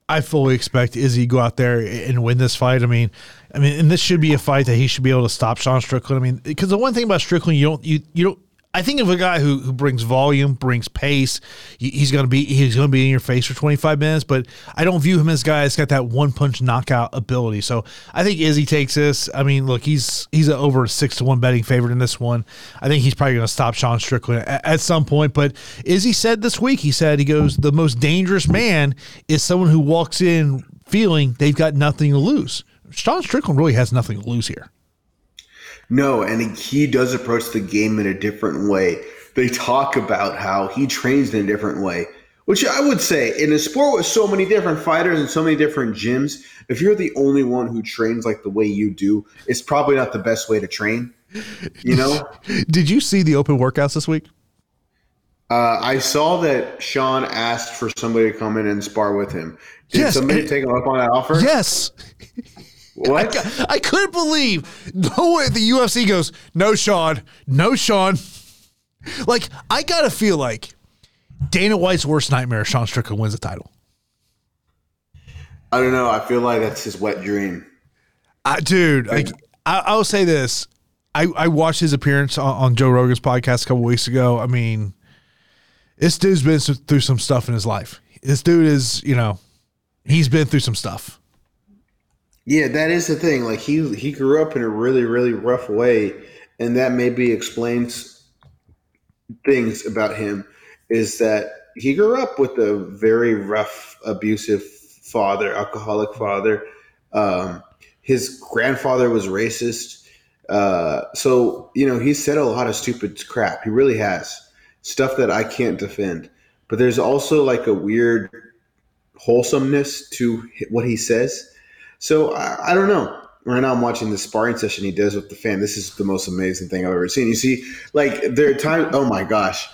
I fully expect Izzy to go out there and win this fight. I mean, I mean, and this should be a fight that he should be able to stop Sean Strickland. I mean, because the one thing about Strickland, you don't you you don't I think of a guy who, who brings volume, brings pace. He's to be he's to be in your face for 25 minutes, but I don't view him as a guy that's got that one punch knockout ability. So I think Izzy takes this. I mean, look, he's he's an over six to one betting favorite in this one. I think he's probably to stop Sean Strickland at, at some point. But Izzy said this week, he said he goes, the most dangerous man is someone who walks in feeling they've got nothing to lose. Sean Strickland really has nothing to lose here. No, and he does approach the game in a different way. They talk about how he trains in a different way, which I would say in a sport with so many different fighters and so many different gyms, if you're the only one who trains like the way you do, it's probably not the best way to train. You know? Did you see the open workouts this week? Uh, I saw that Sean asked for somebody to come in and spar with him. Did yes, somebody take him up on that offer? Yes. What? I, I couldn't believe no way the UFC goes, no, Sean, no, Sean. Like, I gotta feel like Dana White's worst nightmare. Sean Strickland wins the title. I don't know. I feel like that's his wet dream. I, dude, like I, I will say this. I, I watched his appearance on, on Joe Rogan's podcast a couple weeks ago. I mean, this dude's been through some stuff in his life. This dude is, you know, he's been through some stuff. Yeah, that is the thing. Like he he grew up in a really really rough way, and that maybe explains things about him. Is that he grew up with a very rough, abusive father, alcoholic father. Um, his grandfather was racist. Uh, so, you know, he said a lot of stupid crap. He really has stuff that I can't defend. But there's also like a weird wholesomeness to what he says. So I, I don't know. Right now, I'm watching the sparring session he does with the fan. This is the most amazing thing I've ever seen. You see, like there are times. Oh my gosh!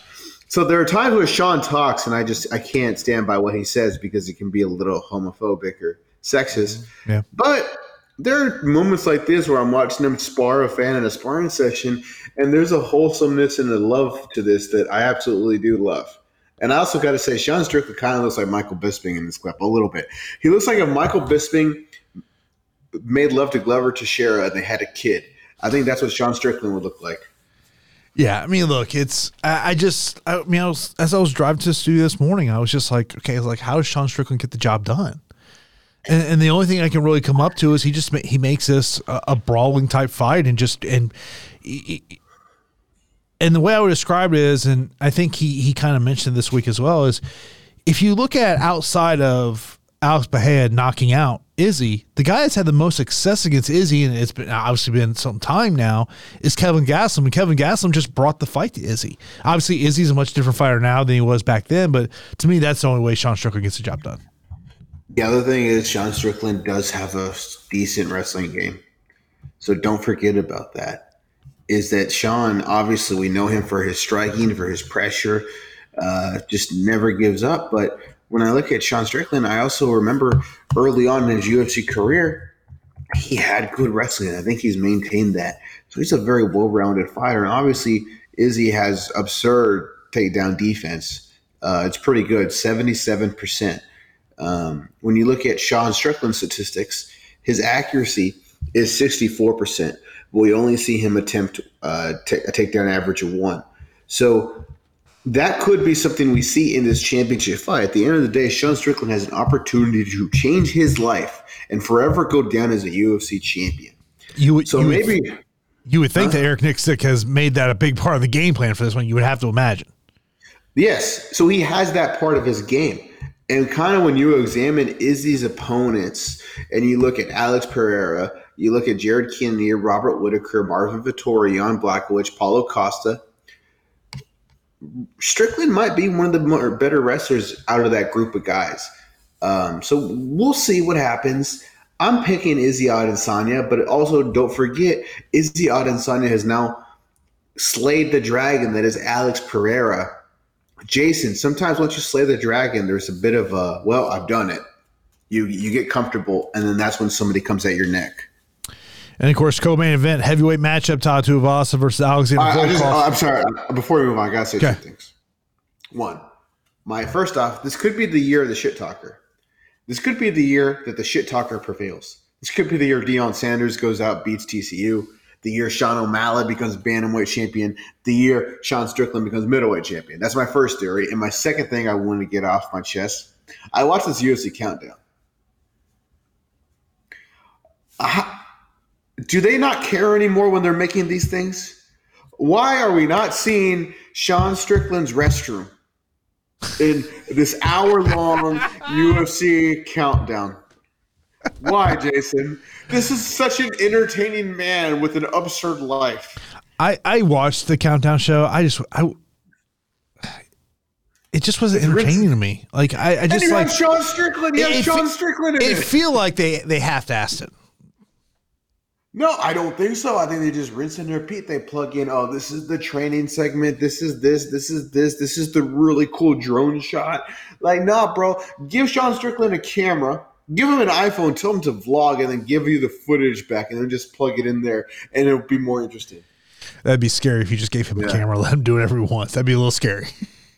So there are times where Sean talks, and I just I can't stand by what he says because it can be a little homophobic or sexist. Yeah. But there are moments like this where I'm watching him spar a fan in a sparring session, and there's a wholesomeness and a love to this that I absolutely do love. And I also got to say, Sean Strickland kind of looks like Michael Bisping in this clip a little bit. He looks like a Michael Bisping made love to Glover Teixeira and they had a kid. I think that's what Sean Strickland would look like. Yeah, I mean, look, it's I, I just I mean, I was as I was driving to the studio this morning, I was just like, okay, like how does Sean Strickland get the job done? And, and the only thing I can really come up to is he just he makes this a, a brawling type fight and just and. And the way I would describe it is, and I think he he kind of mentioned this week as well, is if you look at outside of Alex Bahia knocking out Izzy, the guy that's had the most success against Izzy, and it's been obviously been some time now, is Kevin Gastelum. And Kevin Gastelum just brought the fight to Izzy. Obviously, Izzy's a much different fighter now than he was back then, but to me, that's the only way Sean Strickland gets the job done. The other thing is Sean Strickland does have a decent wrestling game. So don't forget about that is that Sean, obviously, we know him for his striking, for his pressure, uh, just never gives up. But when I look at Sean Strickland, I also remember early on in his UFC career, he had good wrestling. I think he's maintained that. So he's a very well rounded fighter. And obviously, Izzy has absurd takedown defense. Uh, it's pretty good, 77%. Um, when you look at Sean Strickland's statistics, his accuracy is 64% we only see him attempt uh, t- a takedown average of one. So that could be something we see in this championship fight. At the end of the day, Sean Strickland has an opportunity to change his life and forever go down as a UFC champion. You would, so you maybe would, you would think huh? that Eric Nicksick has made that a big part of the game plan for this one. You would have to imagine. Yes, so he has that part of his game. And kind of when you examine Izzy's opponents and you look at Alex Pereira, you look at Jared Cannonier, Robert Whitaker, Marvin Vettori, Jan Blachowicz, Paulo Costa. Strickland might be one of the more, better wrestlers out of that group of guys. Um, so we'll see what happens. I'm picking Izzy Adesanya, but also don't forget Izzy Adesanya has now slayed the dragon that is Alex Pereira. Jason, sometimes once you slay the dragon, there's a bit of a well, I've done it. You you get comfortable, and then that's when somebody comes at your neck. And of course, co-main event heavyweight matchup: Tai Tuivasa versus Alexander I, I I'm sorry. Before we move on, I gotta say Okay. two things. One, my first off, this could be the year of the shit talker. This could be the year that the shit talker prevails. This could be the year Deion Sanders goes out, beats TCU. The year Sean O'Malley becomes bantamweight champion. The year Sean Strickland becomes middleweight champion. That's my first theory. And my second thing I want to get off my chest. I watched this UFC countdown. Uh, do they not care anymore when they're making these things? Why are we not seeing Sean Strickland's restroom in this hour long UFC countdown? Why, Jason? This is such an entertaining man with an absurd life. I I watched the countdown show. I just I. It just wasn't entertaining to me. Like I, I And just you like have Sean Strickland. You it Sean Strickland in it it. feel like they they half assed it. No, I don't think so. I think they just rinse and repeat. They plug in, oh, this is the training segment. This is this. This is this. This is the really cool drone shot. Like, nah, bro. Give Sean Strickland a camera. Give him an iPhone. Tell him to vlog, and then give you the footage back, and then just plug it in there, and it'll be more interesting. That'd be scary if you just gave him a camera, let him do whatever he wants. That'd be a little scary.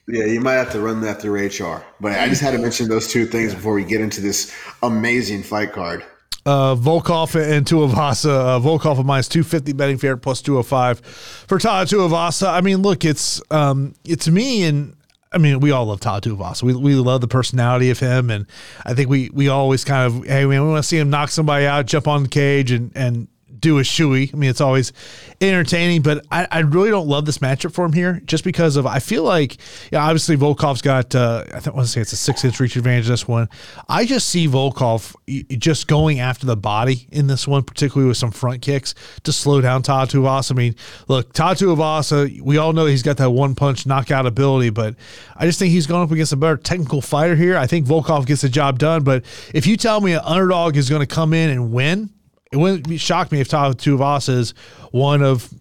Yeah, you might have to run that through HR. But I just had to mention those two things before we get into this amazing fight card. Uh, Volkov and Tuivasa. Uh, Volkov at minus two fifty betting favorite plus two hundred five for Todd Tuivasa. I mean, look, it's um, it's me and I mean, we all love Todd. We, we love the personality of him, and I think we we always kind of hey man, we want to see him knock somebody out, jump on the cage, and and do a shoey. I mean, it's always entertaining, but I, I really don't love this matchup for him here just because of I feel like yeah, obviously Volkov's got uh, I think I want to say it's a six inch reach advantage this one. I just see Volkov just going after the body in this one, particularly with some front kicks to slow down Todd Tuivasa. I mean, look, Todd Tuivasa, we all know he's got that one punch knockout ability, but I just think he's going up against a better technical fighter here. I think Volkov gets the job done, but if you tell me an underdog is going to come in and win, it wouldn't shock me if Tahu Tuivasa is one of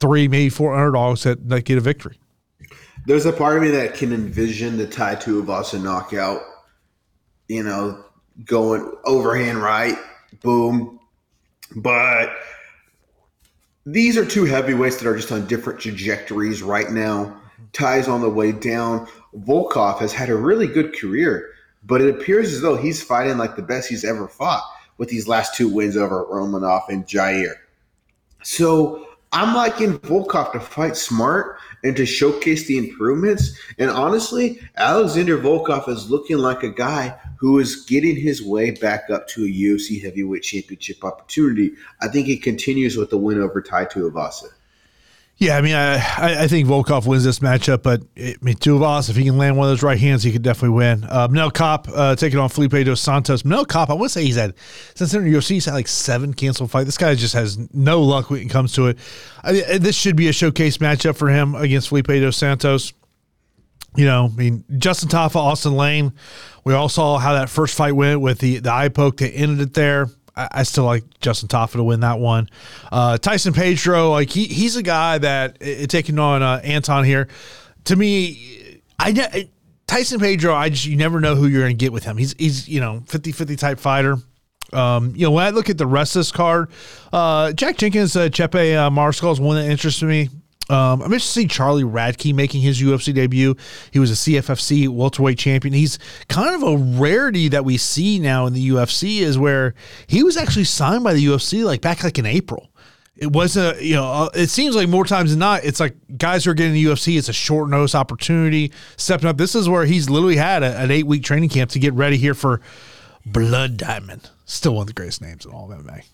three, maybe four underdogs that, that get a victory. There's a part of me that can envision the Tai Tuivasa knockout, you know, going overhand right, boom. But these are two heavyweights that are just on different trajectories right now. Ty's on the way down. Volkov has had a really good career, but it appears as though he's fighting like the best he's ever fought with these last two wins over Romanov and Jair. So I'm liking Volkov to fight smart and to showcase the improvements. And honestly, Alexander Volkov is looking like a guy who is getting his way back up to a UFC heavyweight championship opportunity. I think he continues with the win over Tai Tuivasa. Yeah, I mean, I, I think Volkov wins this matchup, but I mean, if he can land one of those right hands, he could definitely win. Uh, Manel Kape uh, taking on Felipe dos Santos. Manel Kape, I to say he's had since in the UFC, he's had like seven canceled fights. This guy just has no luck when it comes to it. I, this should be a showcase matchup for him against Felipe dos Santos. You know, I mean, Justin Tafa, Austen Lane. We all saw how that first fight went with the the eye poke that ended it there. I, still like Justin Tafa to win that one. Uh, Tyson Pedro, like he he's a guy that taking on uh, Anton here. To me, I Tyson Pedro, I just you never know who you're going to get with him. He's he's you know 50-50 type fighter. Um, you know, when I look at the rest of this card, uh, Jack Jenkins, uh, Chepe uh, Mariscal is one that interests me. Um, I'm interested to see Charlie Radtke making his UFC debut. He was a CFFC welterweight champion. He's kind of a rarity that we see now in the UFC is where he was actually signed by the UFC like back like in April. It wasn't, you know, uh, it seems like more times than not, it's like guys who are getting the UFC, it's a short notice opportunity, stepping up. This is where he's literally had a, an eight week training camp to get ready here for Blood Diamond. Still one of the greatest names in all of MMA.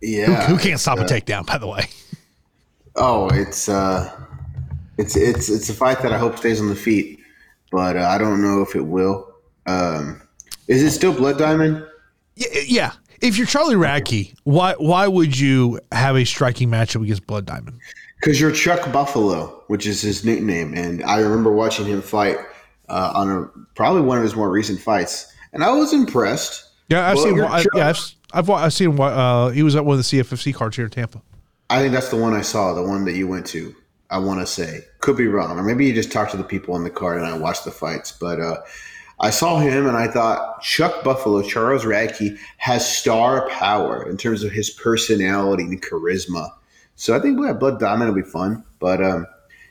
Yeah. Who, who can't stop uh, a takedown, by the way? Oh, it's uh, it's it's it's a fight that I hope stays on the feet, but uh, I don't know if it will. Um, is it still Blood Diamond? Yeah, yeah. If you're Charlie Radtke, why why would you have a striking matchup against Blood Diamond? Because you're Chuck Buffalo, which is his nickname, and I remember watching him fight uh, on a probably one of his more recent fights, and I was impressed. Yeah, I've seen. I, yeah, I've, I've, I've seen. Uh, he was at one of the CFFC cards here in Tampa. I think that's the one I saw, the one that you went to. I want to say could be wrong, or maybe you just talked to the people on the card and I watched the fights. But uh, I saw him and I thought Chuck Buffalo, Charles Radtke, has star power in terms of his personality and charisma. So I think we have Blood Diamond will be fun. But um,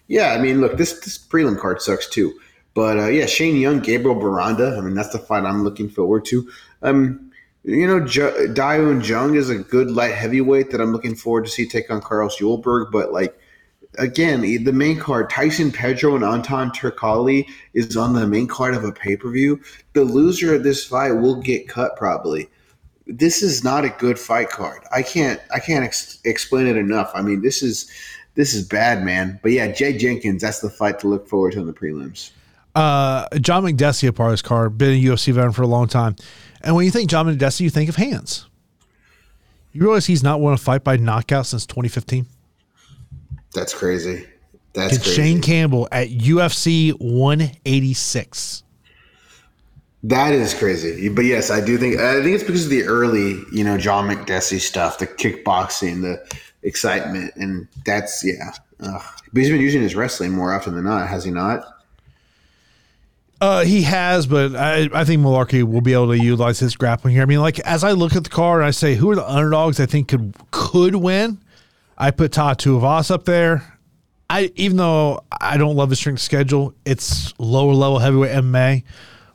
yeah, I mean, look, this this prelim card sucks too. But uh, yeah, Shane Young, Gabriel Miranda. I mean, that's the fight I'm looking forward to. Um, you know, J- Jung is a good light heavyweight that I'm looking forward to see take on Carlos Ulberg. But like again, the main card, Tyson Pedro and Anton Turkalj is on the main card of a pay per view. The loser of this fight will get cut probably. This is not a good fight card. I can't I can't ex- explain it enough. I mean, this is this is bad, man. But yeah, Jay Jenkins, that's the fight to look forward to in the prelims. Uh, John Makdessi, a part of this card, been a UFC veteran for a long time. And when you think John Makdessi, you think of hands. You realize he's not won a fight by knockout since 2015? That's crazy. That's crazy. Shane Campbell at UFC 186. That is crazy. But yes, I do think I think it's because of the early, you know, John Makdessi stuff, the kickboxing, the excitement, and that's yeah. Ugh. But he's been using his wrestling more often than not, has he not? Uh, he has, but I, I think Mullarkey will be able to utilize his grappling here. I mean, like as I look at the card, and I say, who are the underdogs I think could could win? I put Todd Tuivasa up there. I even though I don't love his strength schedule, it's lower level heavyweight MMA.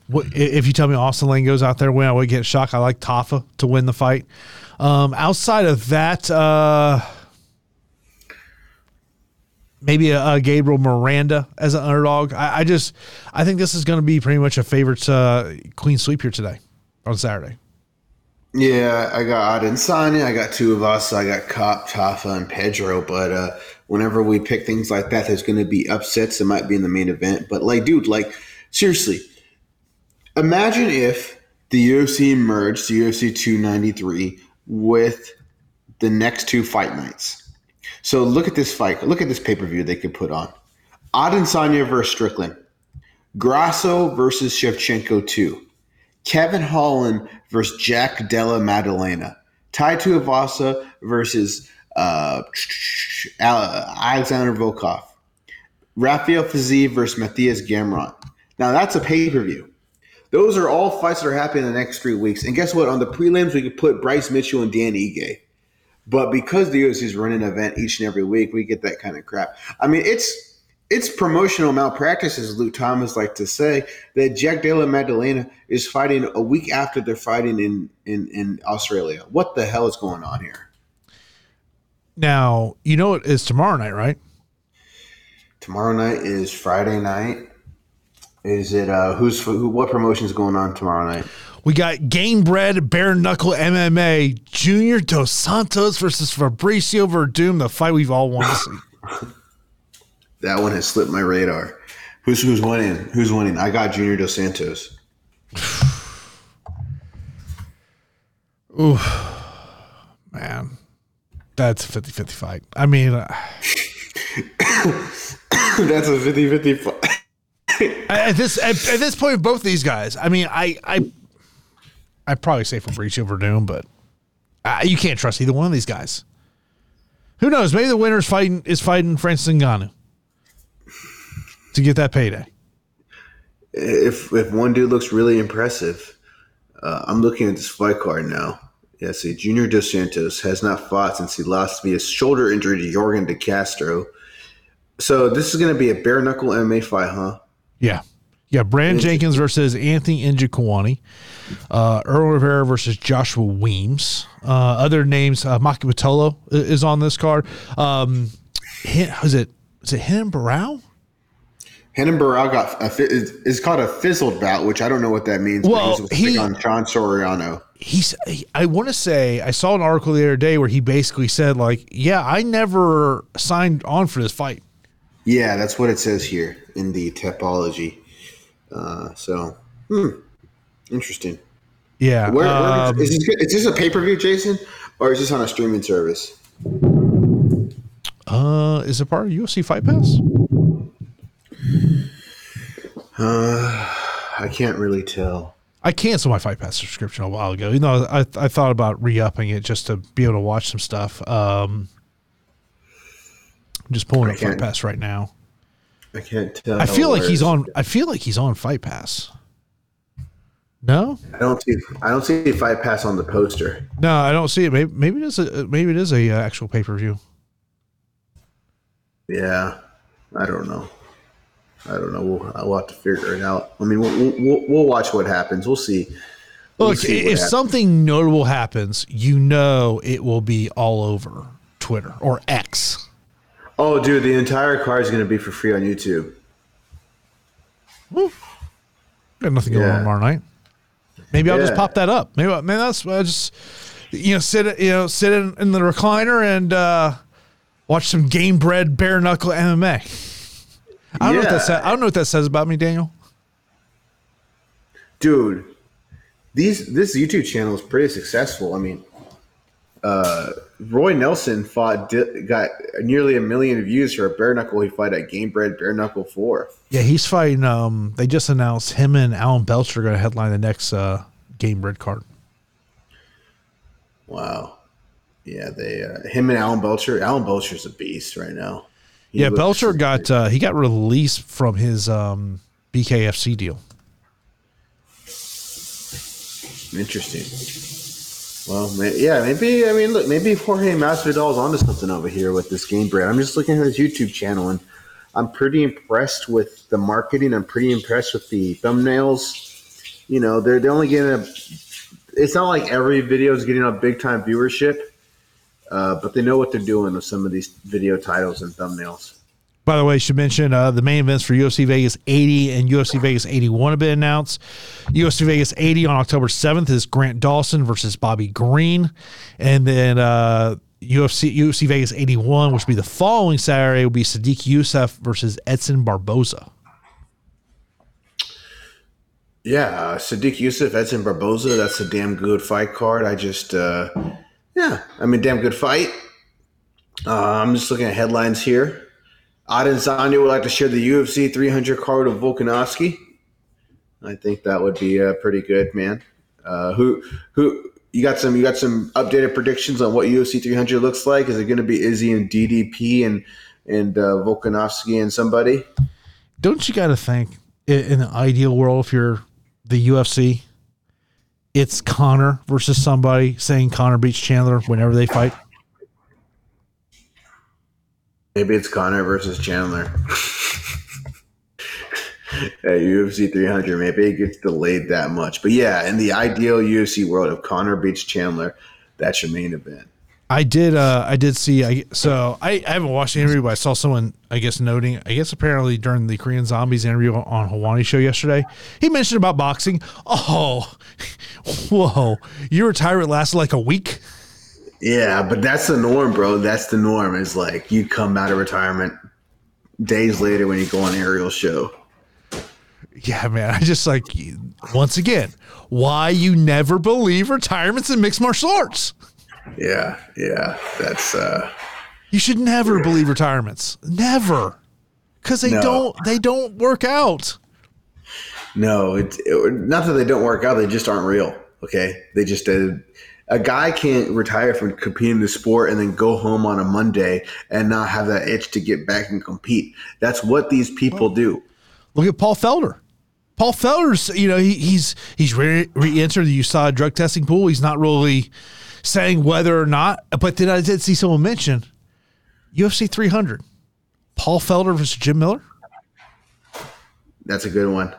What, if you tell me Austen Lane goes out there win, I would get shocked. I like Tafa to win the fight. Um, outside of that, uh, maybe a, a, Gabriel Miranda as an underdog. I, I just I think this is going to be pretty much a favorite uh, clean sweep here today on Saturday. Yeah, I got Adesanya, I got two of us, I got Cop, Tafa, and Pedro. But uh, whenever we pick things like that, there's going to be upsets. It might be in the main event, but like, dude, like seriously, imagine if the UFC merged the UFC 293 with the next two fight nights. So look at this fight. Look at this pay per view they could put on. Adesanya versus Strickland. Grasso versus Shevchenko 2. Kevin Holland versus Jack Della Maddalena. Tai Tuivasa versus uh, Alexander Volkov. Rafael Fiziev versus Mateusz Gamrot. Now that's a pay per view. Those are all fights that are happening in the next three weeks. And guess what? On the prelims, we could put Bryce Mitchell and Dan Ige. But because the UFC is running an event each and every week, we get that kind of crap. I mean, it's it's promotional malpractice, as Luke Thomas like to say, that Jack Della Maddalena is fighting a week after they're fighting in, in, in Australia. What the hell is going on here? Now, you know it is tomorrow night, right? Tomorrow night is Friday night. Is it uh who's who, what promotion is going on tomorrow night? We got Gamebred Bare Knuckle MMA Junior Dos Santos versus Fabricio Werdum, the fight we've all wanted to see. that one has slipped my radar. Who's who's winning? Who's winning? I got Junior Dos Santos. Ooh, man, that's a 50-50 fight. I mean, uh, that's a 50-50 fight. At this at, at, this point, both these guys. I mean, I I I probably say Fabricio Werdum, but uh, you can't trust either one of these guys. Who knows? Maybe the winner is fighting is fighting Francis Ngannou to get that payday. If if one dude looks really impressive, uh, I'm looking at this fight card now. Yeah, see, Junior Dos Santos has not fought since he lost via shoulder injury to Yorgan De Castro. So this is going to be a bare knuckle MMA fight, huh? Yeah. Yeah, Brand Jenkins versus Anthony Njokuani. Uh, Earl Rivera versus Joshua Weems. Uh, other names, uh, Maki Pitolo is on this card. Um, is it is it Renan Barão? Renan Barão got a, is called a fizzled bout, which I don't know what that means. Well, he on Sean Soriano. He's. I want to say I saw an article the other day where he basically said like, "Yeah, I never signed on for this fight." Yeah, that's what it says here in the Tapology. Uh, so, hmm, interesting. Yeah. Where, where um, is, this, is this a pay per view, Jason, or is this on a streaming service? Uh, is it part of UFC Fight Pass? Uh, I can't really tell. I canceled my Fight Pass subscription a while ago. You know, I I thought about re-upping it just to be able to watch some stuff. Um, I'm just pulling up Fight Pass right now. I can't tell. I feel like he's on. I feel like he's on Fight Pass. No, I don't see. I don't see Fight Pass on the poster. No, I don't see it. Maybe maybe it is a maybe it is a uh, actual pay per view. Yeah, I don't know. I don't know. We'll, we'll have to figure it out. I mean, we'll, we'll, we'll watch what happens. We'll see. We'll Look, see if happens. something notable happens, you know it will be all over Twitter or X. Oh, dude, the entire car is going to be for free on YouTube. Woo. Got nothing going yeah. on tomorrow night. Maybe I'll yeah. just pop that up. Maybe, maybe that's I just you know sit you know sit in, in the recliner and uh, watch some Gamebred bare knuckle MMA. I don't yeah. know what that says. I don't know what that says about me, Daniel. Dude, these this YouTube channel is pretty successful. I mean, uh, Roy Nelson fought got nearly a million views for a bare knuckle he fought at Game Gamebred Bare Knuckle Four. Yeah, he's fighting. Um, they just announced him and Alan Belcher are going to headline the next uh, Gamebred card. Wow. Yeah, they uh, him and Alan Belcher. Alan Belcher's a beast right now. He yeah, Belcher got uh, he got released from his um, BKFC deal. Interesting. Well, yeah, maybe. I mean, look, maybe Jorge Masvidal's onto something over here with this Gamebred. I'm just looking at his YouTube channel, and I'm pretty impressed with the marketing. I'm pretty impressed with the thumbnails. You know, they're they're only getting a. It's not like every video is getting a big time viewership, uh, but they know what they're doing with some of these video titles and thumbnails. By the way, I should mention uh, the main events for UFC Vegas 80 and UFC Vegas 81 have been announced. UFC Vegas 80 on October 7th is Grant Dawson versus Bobby Green. And then uh, UFC UFC Vegas 81, which will be the following Saturday, will be Sodiq Yusuff versus Edson Barboza. Yeah, uh, Sodiq Yusuff, Edson Barboza, that's a damn good fight card. I just, uh, yeah, I mean, damn good fight. Uh, I'm just looking at headlines here. Adesanya would like to share the UFC 300 card of Volkanovski. I think that would be uh, pretty good, man. Uh, who who you got some you got some updated predictions on what UFC 300 looks like? Is it going to be Izzy and DDP and and uh, Volkanovski and somebody? Don't you got to think in the ideal world if you're the UFC, it's Conor versus somebody saying Conor beats Chandler whenever they fight. Maybe it's Conor versus Chandler. At UFC 300, maybe it gets delayed that much. But yeah, in the ideal UFC world, if Conor beats Chandler, that's your main event. I did. Uh, I did see. I so I, I haven't watched the interview, but I saw someone. I guess noting. I guess apparently during the Korean Zombies interview on Helwani show yesterday, he mentioned about boxing. Oh, whoa! Your retirement lasted like a week. Yeah, but that's the norm, bro. That's the norm. Is like you come out of retirement days later when you go on Ariel's show. Yeah, man. I just like once again, why you never believe retirements in mixed martial arts. Yeah, yeah. That's uh You should never believe retirements. Never. Cuz they no. don't they don't work out. No, it's it, not that they don't work out, they just aren't real. Okay? They just did a guy can't retire from competing in the sport and then go home on a Monday and not have that itch to get back and compete. That's what these people do. Look at Paul Felder. Paul Felder's, you know, he, he's he's re- re-entered the USADA drug testing pool. He's not really saying whether or not, but then I did see someone mention UFC 300. Paul Felder versus Jim Miller. That's a good one.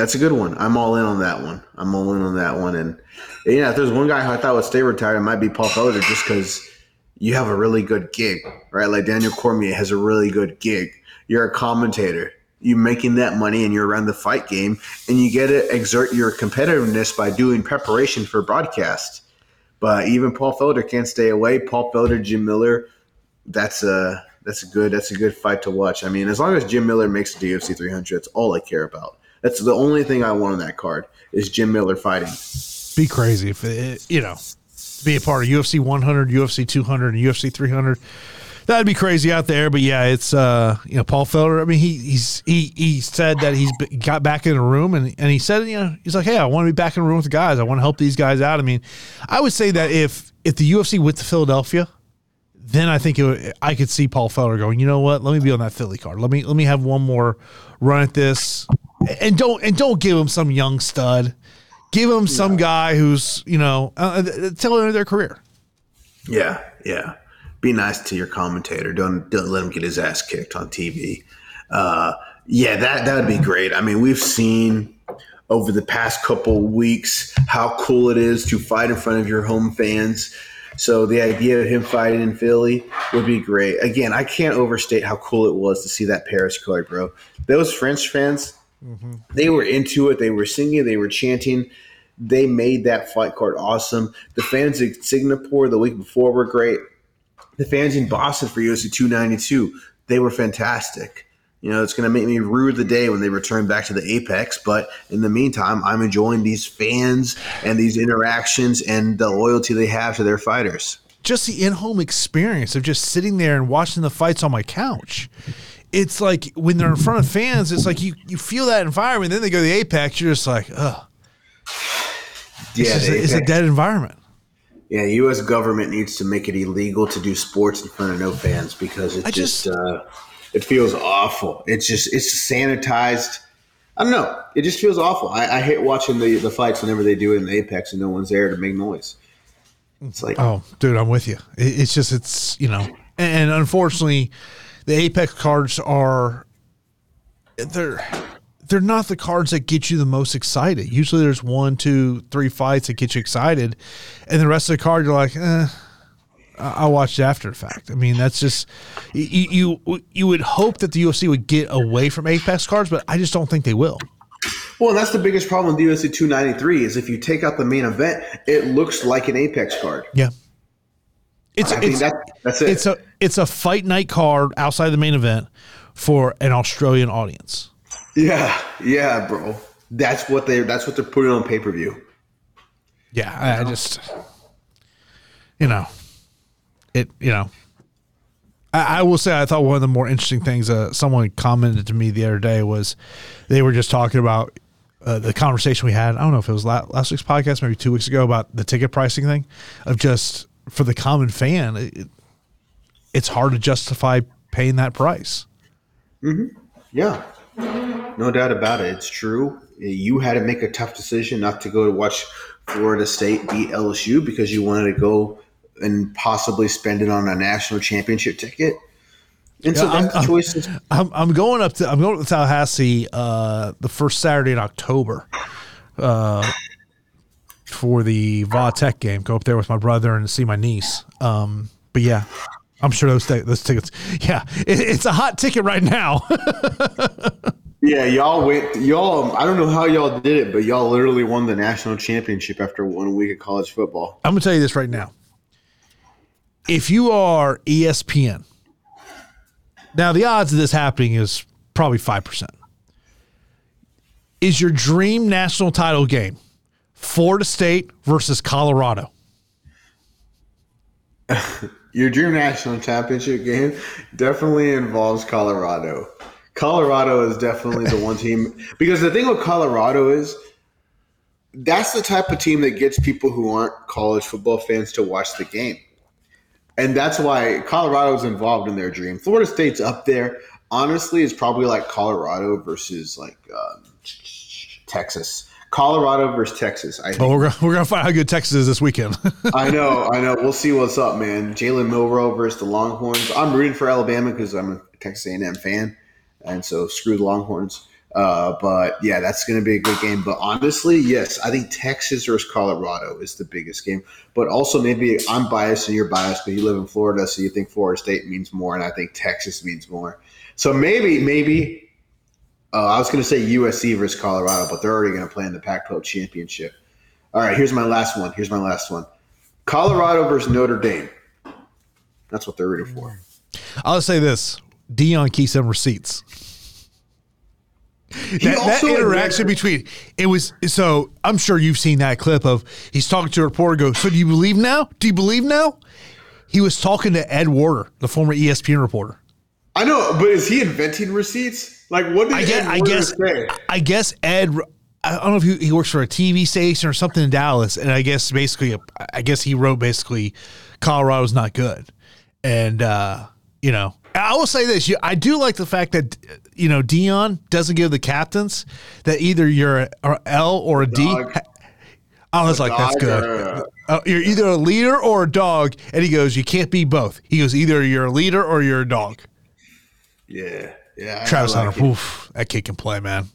That's a good one. I'm all in on that one. I'm all in on that one. And yeah, if there's one guy who I thought would stay retired, it might be Paul Felder, just because you have a really good gig, right? Like Daniel Cormier has a really good gig. You're a commentator. You're making that money, and you're around the fight game, and you get to exert your competitiveness by doing preparation for broadcast. But even Paul Felder can't stay away. Paul Felder, Jim Miller, that's a that's a good that's a good fight to watch. I mean, as long as Jim Miller makes the UFC 300, that's all I care about. That's the only thing I want on that card is Jim Miller fighting. Be crazy if it, you know, be a part of UFC 100, UFC 200, and UFC 300. That'd be crazy out there, but yeah, it's uh, you know Paul Felder. I mean, he he's he he said that he's got back in the room, and and he said you know he's like, hey, I want to be back in the room with the guys. I want to help these guys out. I mean, I would say that if if the UFC went to Philadelphia, then I think would, I could see Paul Felder going, you know what? Let me be on that Philly card. Let me let me have one more run at this and don't and don't give him some young stud. Give him some guy who's you know uh, uh tell them their career. Yeah, yeah. Be nice to your commentator. Don't don't let him get his ass kicked on TV. Uh, yeah, that that would be great. I mean, we've seen over the past couple weeks how cool it is to fight in front of your home fans. So the idea of him fighting in Philly would be great. Again, I can't overstate how cool it was to see that Paris card, bro. Those French fans, Mm-hmm. They were into it. They were singing. They were chanting. They made that fight card awesome. The fans in Singapore the week before were great. The fans in Boston for UFC 292, they were fantastic. You know, it's going to make me rue the day when they return back to the Apex. But in the meantime, I'm enjoying these fans and these interactions and the loyalty they have to their fighters. Just the in home experience of just sitting there and watching the fights on my couch it's like when they're in front of fans, it's like you you feel that environment. Then they go to the apex, you're just like, ugh. Yeah, it's, a, it's a dead environment. Yeah, U.S. government needs to make it illegal to do sports in front of no fans because it just, just uh, it feels awful. It's just it's sanitized. I don't know. It just feels awful. I, I hate watching the, the fights whenever they do it in the apex and no one's there to make noise. It's like, Oh, dude, I'm with you. It, it's just it's you know, and, unfortunately, the Apex cards are they're they're not the cards that get you the most excited. Usually, there's one, two, three fights that get you excited, and the rest of the card you're like, eh. I- I'll watch it after the fact. I mean, that's just you, you. You would hope that the UFC would get away from Apex cards, but I just don't think they will. well, and that's the biggest problem with UFC 293 is if you take out the main event, it looks like an Apex card. Yeah, it's I think it's that, that's it. it's a it's a fight night card outside the main event for an Australian audience. yeah, yeah, bro. That's what they. That's what they're putting on pay per view. Yeah, I, I just you know it. You know, I, I will say I thought one of the more interesting things uh, someone commented to me the other day was they were just talking about. Uh, the conversation we had, I don't know if it was la- last week's podcast, maybe two weeks ago, about the ticket pricing thing of just for the common fan, it, it's hard to justify paying that price. Yeah, no doubt about it. It's true. You had to make a tough decision not to go to watch Florida State beat LSU because you wanted to go and possibly spend it on a national championship ticket. And so Yeah, I'm- the I'm- choice. I'm, I'm going up to I'm going to Tallahassee uh, the first Saturday in October uh, for the Va Tech game. Go up there with my brother and see my niece. Um, but yeah, I'm sure those th- those tickets. Yeah, it, it's a hot ticket right now. Yeah, y'all went. Y'all, um, I don't know how y'all did it, but y'all literally won the national championship after one week of college football. I'm gonna tell you this right now. If you are ESPN, now the odds of this happening is probably five percent. Is your dream national title game Florida State versus Colorado? Your dream national championship game definitely involves Colorado. Colorado is definitely the one team because the thing with Colorado is that's the type of team that gets people who aren't college football fans to watch the game. And that's why Colorado's involved in their dream. Florida State's up there. Honestly, it's probably like Colorado versus like um, Texas. Colorado versus Texas. I think. Well, we're gonna, we're gonna find out how good Texas is this weekend. I know, I know. We'll see what's up, man. Jalen Milroe versus the Longhorns. I'm rooting for Alabama because I'm a Texas A&M fan, and so screw the Longhorns. Uh, but yeah, that's going to be a good game. But honestly, yes, I think Texas versus Colorado is the biggest game. But also, maybe I'm biased and you're biased because you live in Florida, so you think Florida State means more, and I think Texas means more. So maybe, maybe uh, I was going to say USC versus Colorado, but they're already going to play in the Pac-12 championship. All right, here's my last one. Here's my last one. Colorado versus Notre Dame. That's what they're rooting for. I'll say this: Deion keeps them receipts. That, that interaction between it was so. I'm sure you've seen that clip of he's talking to a reporter. Goes, so do you believe now? Do you believe now? He was talking to Ed Werder, the former ESPN reporter. I know, but is he inventing receipts? Like, what did I guess. I guess. say? I guess Ed. I don't know if he, he works for a TV station or something in Dallas, and I guess basically, I guess he wrote basically, Colorado's not good, and uh, you know, I will say this: you, I do like the fact that you know Deion doesn't give the captains that either you're an L or a D. Dog. I was like, that's good. a- Uh, you're either a leader or a dog, and he goes, you can't be both. He goes, either you're a leader or you're a dog. Yeah, yeah. Travis like Hunter, oof, that kid can play, man.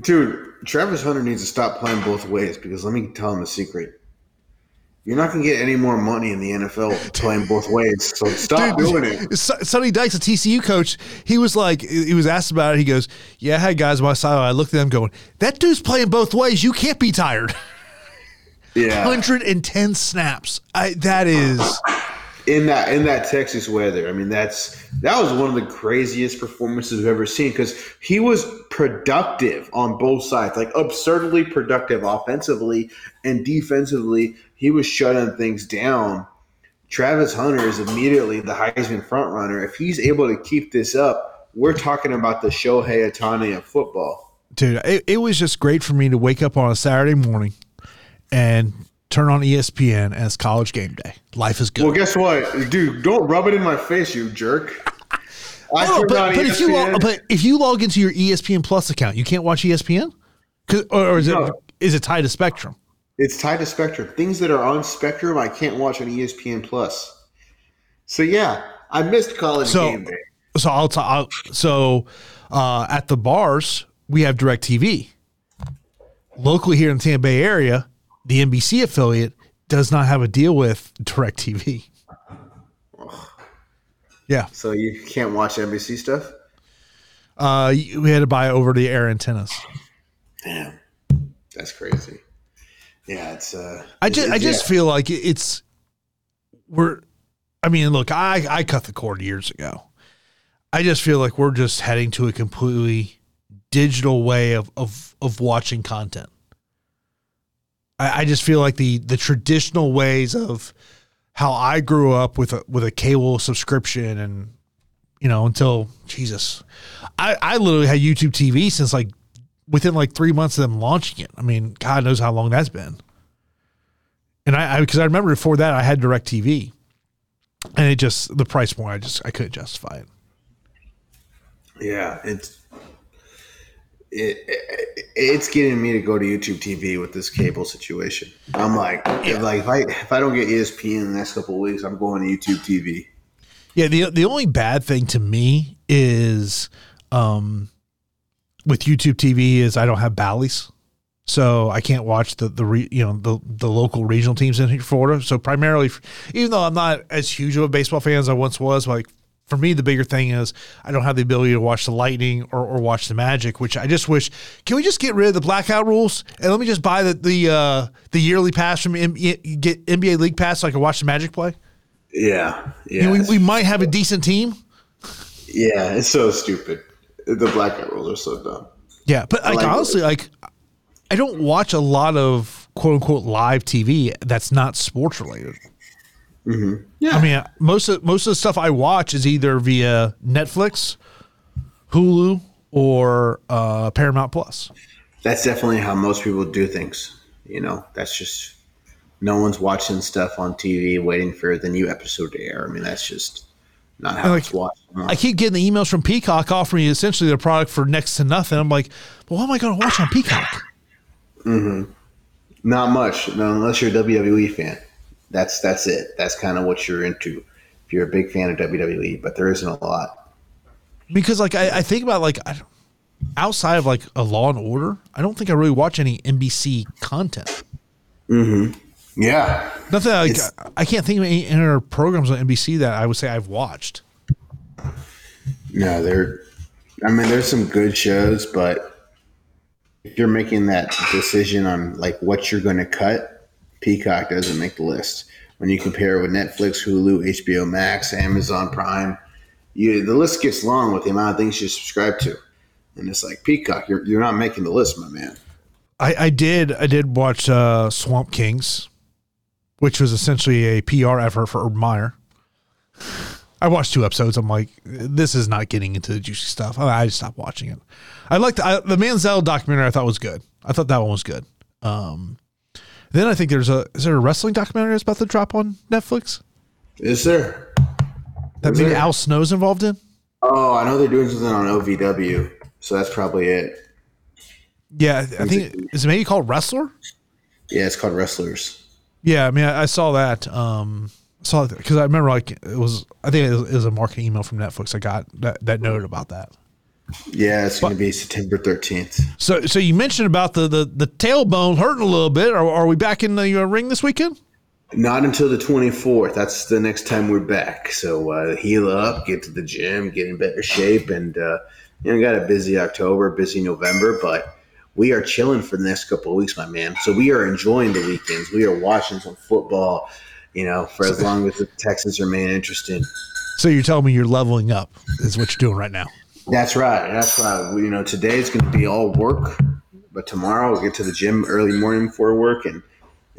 Dude, Travis Hunter needs to stop playing both ways because let me tell him a secret. You're not going to get any more money in the NFL playing both ways. So stop Dude, doing it. Son- Sonny Dykes, a TCU coach, he was like, he was asked about it. He goes, "Yeah, I had guys on my side. I looked at them going, that dude's playing both ways. You can't be tired. Yeah. 110 snaps. I that is in that in that Texas weather. I mean, that's that was one of the craziest performances we've ever seen because he was productive on both sides, like absurdly productive offensively and defensively. He was shutting things down. Travis Hunter is immediately the Heisman frontrunner. If he's able to keep this up, we're talking about the Shohei Ohtani of football. dude. It, it was just great for me to wake up on a Saturday morning and turn on ESPN as college game day. Life is good. Well, guess what, dude? Don't rub it in my face, you jerk. I turned but, but if you log, but if you log into your ESPN Plus account, you can't watch ESPN, or, or is it No. is it tied to Spectrum? It's tied to Spectrum. Things that are on Spectrum, I can't watch on ESPN Plus. So yeah, I missed college So- game day. So I'll, t- I'll so uh, at the bars we have DirecTV. Locally here in the Tampa Bay area, the NBC affiliate does not have a deal with DirecTV. Yeah, So you can't watch NBC stuff. uh, we had to buy over the air antennas. Damn, that's crazy. Yeah, it's. uh I just I just yeah. feel like it's we're I mean, look, I I cut the cord years ago. I just feel like we're just heading to a completely digital way of of of watching content. I, I just feel like the the traditional ways of how I grew up with a with a cable subscription and you know until Jesus, I I literally had YouTube TV since like within like three months of them launching it. I mean, God knows how long that's been. And I, because I, remember before that I had Direct TV, and it just the price point I just I couldn't justify it. Yeah, it's it, it it's getting me to go to YouTube TV with this cable situation. I'm like, if, like if I if I don't get ESPN in the next couple of weeks, I'm going to YouTube TV. Yeah, the the only bad thing to me is um with YouTube TV is I don't have Bally's. So I can't watch the the re, you know the the local regional teams in Florida. So primarily, even though I'm not as huge of a baseball fan as I once was, like for me the bigger thing is I don't have the ability to watch the Lightning or, or watch the Magic, which I just wish. Can we just get rid of the blackout rules and let me just buy the the uh, the yearly pass from M- get NBA League Pass so I can watch the Magic play? Yeah, You yeah, know, we, we might have a decent team. yeah. It's so stupid. The blackout rules are so dumb. Yeah, but like like- honestly, like I don't watch a lot of quote unquote live TV that's not sports related. Yeah, I mean, most of most of the stuff I watch is either via Netflix, Hulu, or uh, Paramount Plus. that's definitely how most people do things. You know, that's just no one's watching stuff on TV waiting for the new episode to air. I mean, that's just not how like, it's watched. I keep getting the emails from Peacock offering me essentially their product for next to nothing. I'm like, well, what am I going to watch on Peacock? Mm-hmm. Not much, no, unless you're a WWE fan. That's that's it. That's kind of what you're into. If you're a big fan of WWE, but there isn't a lot. Because like I, I think about like I, outside of like a Law and Order, I don't think I really watch any NBC content. Mm-hmm. Yeah, Nothing like It's- I can't think of any other programs on NBC that I would say I've watched. no, there. I mean, there's some good shows, but if you're making that decision on like what you're going to cut, Peacock doesn't make the list. When you compare it with Netflix, Hulu, HBO Max, Amazon Prime, you the list gets long with the amount of things you subscribe to, and it's like Peacock, you're you're not making the list, my man. I, I did I did watch uh, Swamp Kings, which was essentially a PR effort for Urban Meyer. I watched two episodes. I'm like, this is not getting into the juicy stuff. I, I just stopped watching it. I liked I, the Manziel documentary. I thought was good. I thought that one was good. Um, then I think there's a is there a wrestling documentary that's about to drop on Netflix Is there? that Is maybe there? Al Snow's involved in? Oh, I know they're doing something on OVW, so that's probably it. Yeah, I think is it maybe called Wrestler. Yeah, it's called Wrestlers. Yeah, I mean, I, I saw that. Um, saw because I remember like it was. I think it was, it was a marketing email from Netflix. I got that that noted about that. Yeah, it's going to be September 13th. So, so you mentioned about the the, the tailbone hurting a little bit. Are, are we back in the uh, ring this weekend? Not until the 24th. That's the next time we're back. So uh, heal up, get to the gym, get in better shape, and uh, you know, got a busy October, busy November, but we are chilling for the next couple of weeks, my man. So we are enjoying the weekends. We are watching some football, you know, for as long as the Texans remain interested. So you're telling me you're leveling up is what you're doing right now. That's right. That's right. You know, today is going to be all work, but tomorrow we'll get to the gym early morning before work and,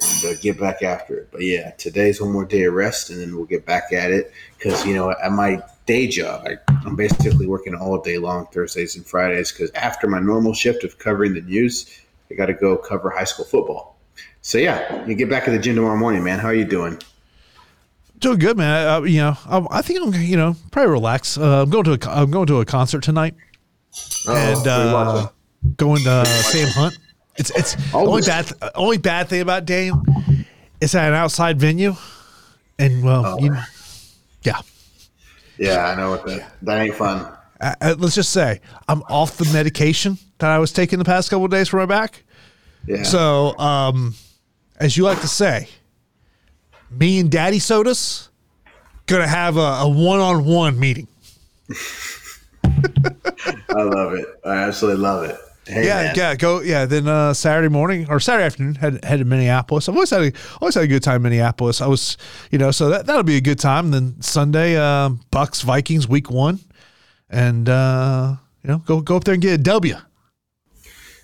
and uh, get back after it. But yeah, today's one more day of rest, and then we'll get back at it. Because you know, at my day job, I, I'm basically working all day long Thursdays and Fridays. Because after my normal shift of covering the news, I got to go cover high school football. So yeah, you get back at the gym tomorrow morning, man. How are you doing? Doing good, man. Uh, you know, I, I think I'm you know probably relax. Uh, I'm going to a, I'm going to a concert tonight, Oh, and what are you uh, going to Sam Hunt. It's it's only bad only bad thing about Dame is at an outside venue, and well, Oh. you, yeah. Yeah, I know what that. That ain't fun. Uh, uh, let's just say I'm off the medication that I was taking the past couple days for my back. Yeah. So, um, as you like to say, me and Daddy Sodas gonna have a, a one-on-one meeting. I love it. I absolutely love it. Hey, Yeah, man. yeah, go. Yeah, then uh, Saturday morning or Saturday afternoon head head to Minneapolis. I've always had a, always had a good time in Minneapolis. I was, you know, so that that'll be a good time. Then Sunday, uh, Bucs Vikings week one, and uh, you know, go go up there and get a W.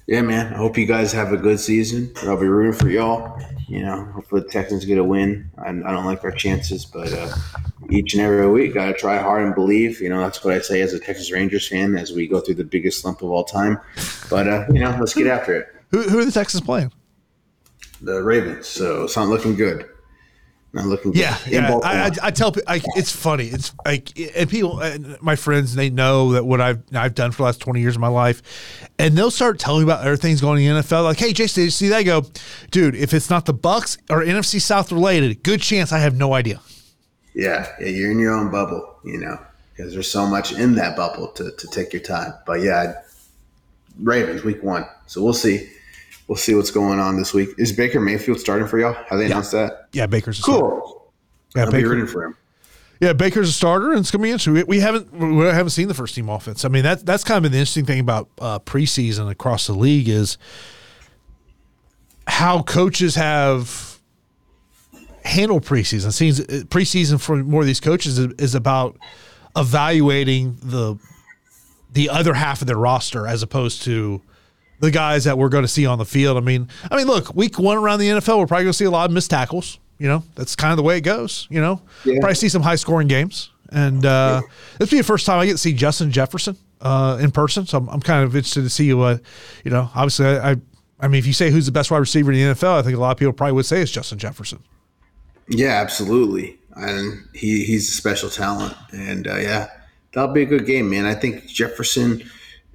Yeah, man. I hope you guys have a good season. I'll be rooting for y'all. You know, hopefully the Texans get a win. I, I don't like our chances, but uh, each and every week, got to try hard and believe. You know, that's what I say as a Texas Rangers fan as we go through the biggest slump of all time. But, uh, you know, let's get after it. Who who are the Texans playing? The Ravens. So it's not looking good. Not looking. Yeah, In yeah. I, I, I tell people, I, it's funny. It's like, and people, and my friends, they know that what I've I've done for the last twenty years of my life, and they'll start telling me about other things going in the NFL. Like, hey, Jason, did you see that? I go, dude. If it's not the Bucs or NFC South related, good chance I have no idea. Yeah, yeah, you're in your own bubble, you know, because there's so much in that bubble to, to take your time. But yeah, Ravens week one, so we'll see. We'll see what's going on this week. Is Baker Mayfield starting for y'all? Have they announced that? Yeah, Baker's a starter. Cool. Yeah, I'll be Baker, rooting for him. yeah, Baker's a starter, and it's gonna be interesting. We, we haven't we haven't seen the first team offense. I mean, that that's kind of the interesting thing about uh, preseason across the league is how coaches have handled preseason. Seems uh, preseason for more of these coaches is, is about evaluating the the other half of their roster as opposed to the guys that we're going to see on the field. I mean, I mean, look, week one around the NFL, we're probably going to see a lot of missed tackles. You know, that's kind of the way it goes. You know, Yeah. probably see some high scoring games, and uh, this will be the first time I get to see Justin Jefferson uh, in person. So I'm, I'm kind of interested to see what, you know, obviously I, I, I mean, if you say who's the best wide receiver in the NFL, I think a lot of people probably would say it's Justin Jefferson. Yeah, absolutely. And he, he's a special talent. And uh, yeah, that'll be a good game, man. I think Jefferson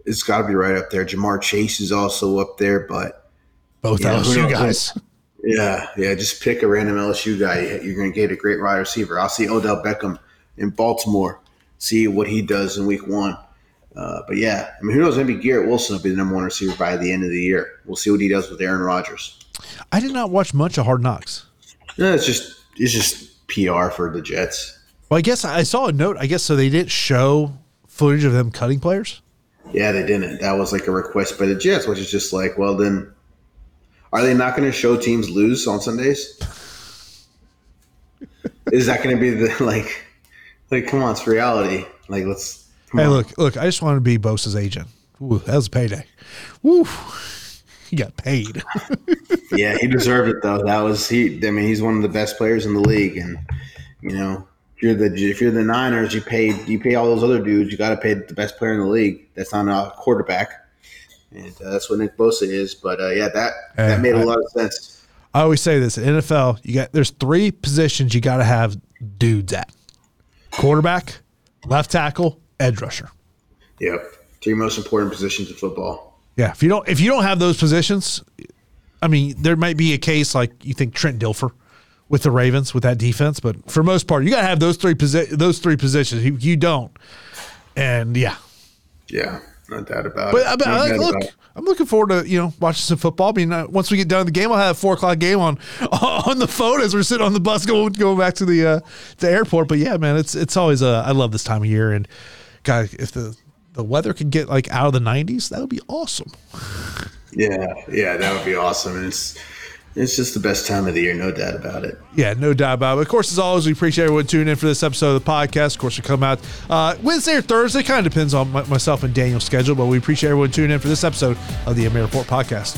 has got to be right up there. Ja'Marr Chase is also up there, but Both Yeah, LSU guys. Yeah, yeah. Just pick a random LSU guy. You're going to get a great wide receiver. I'll see Odell Beckham in Baltimore. See what he does in Week One. Uh, but yeah, I mean, who knows? Maybe Garrett Wilson will be the number one receiver by the end of the year. We'll see what he does with Aaron Rodgers. I did not watch much of Hard Knocks. No, it's just it's just PR for the Jets. Well, I guess I saw a note. I guess so they didn't show footage of them cutting players. Yeah, they didn't. That was like a request by the Jets, which is just like, well, then, are they not going to show teams lose on Sundays? is that going to be the like, like, come on, it's reality. Like, let's. Come Hey, on. look, look! I just want to be Bosa's agent. Ooh, that was a payday. Woo! He got paid. Yeah, he deserved it though. That was he. I mean, he's one of the best players in the league, and you know, if you're the if you're the Niners, you pay you pay all those other dudes. You got to pay the best player in the league. That's not a quarterback, and uh, that's what Nick Bosa is. But uh, yeah, that Yeah, that made a I- lot of sense. I always say this: in NFL, you got there's three positions you got to have dudes at: quarterback, left tackle, edge rusher. Yep, three most important positions in football. Yeah, if you don't if you don't have those positions, I mean, there might be a case like you think Trent Dilfer with the Ravens with that defense, but for most part, you got to have those three posi- those three positions. You, you don't, and yeah. Yeah, no doubt about But, it. but No I, look. I'm looking forward to you know watching some football. I mean, uh, once we get done with the game, I'll have a four o'clock game on on the phone as we're sitting on the bus going going back to the uh, the airport. But yeah, man, it's it's always uh, I love this time of year, and God, if the the weather could get like out of the 90s, that would be awesome. Yeah, yeah, that would be awesome. And it's it's just the best time of the year, no doubt about it. Yeah, no doubt about it. Of course, as always, we appreciate everyone tuning in for this episode of the podcast. Of course, we come out uh, Wednesday or Thursday. Kind of depends on my, myself and Daniel's schedule, but we appreciate everyone tuning in for this episode of the MMA Report podcast.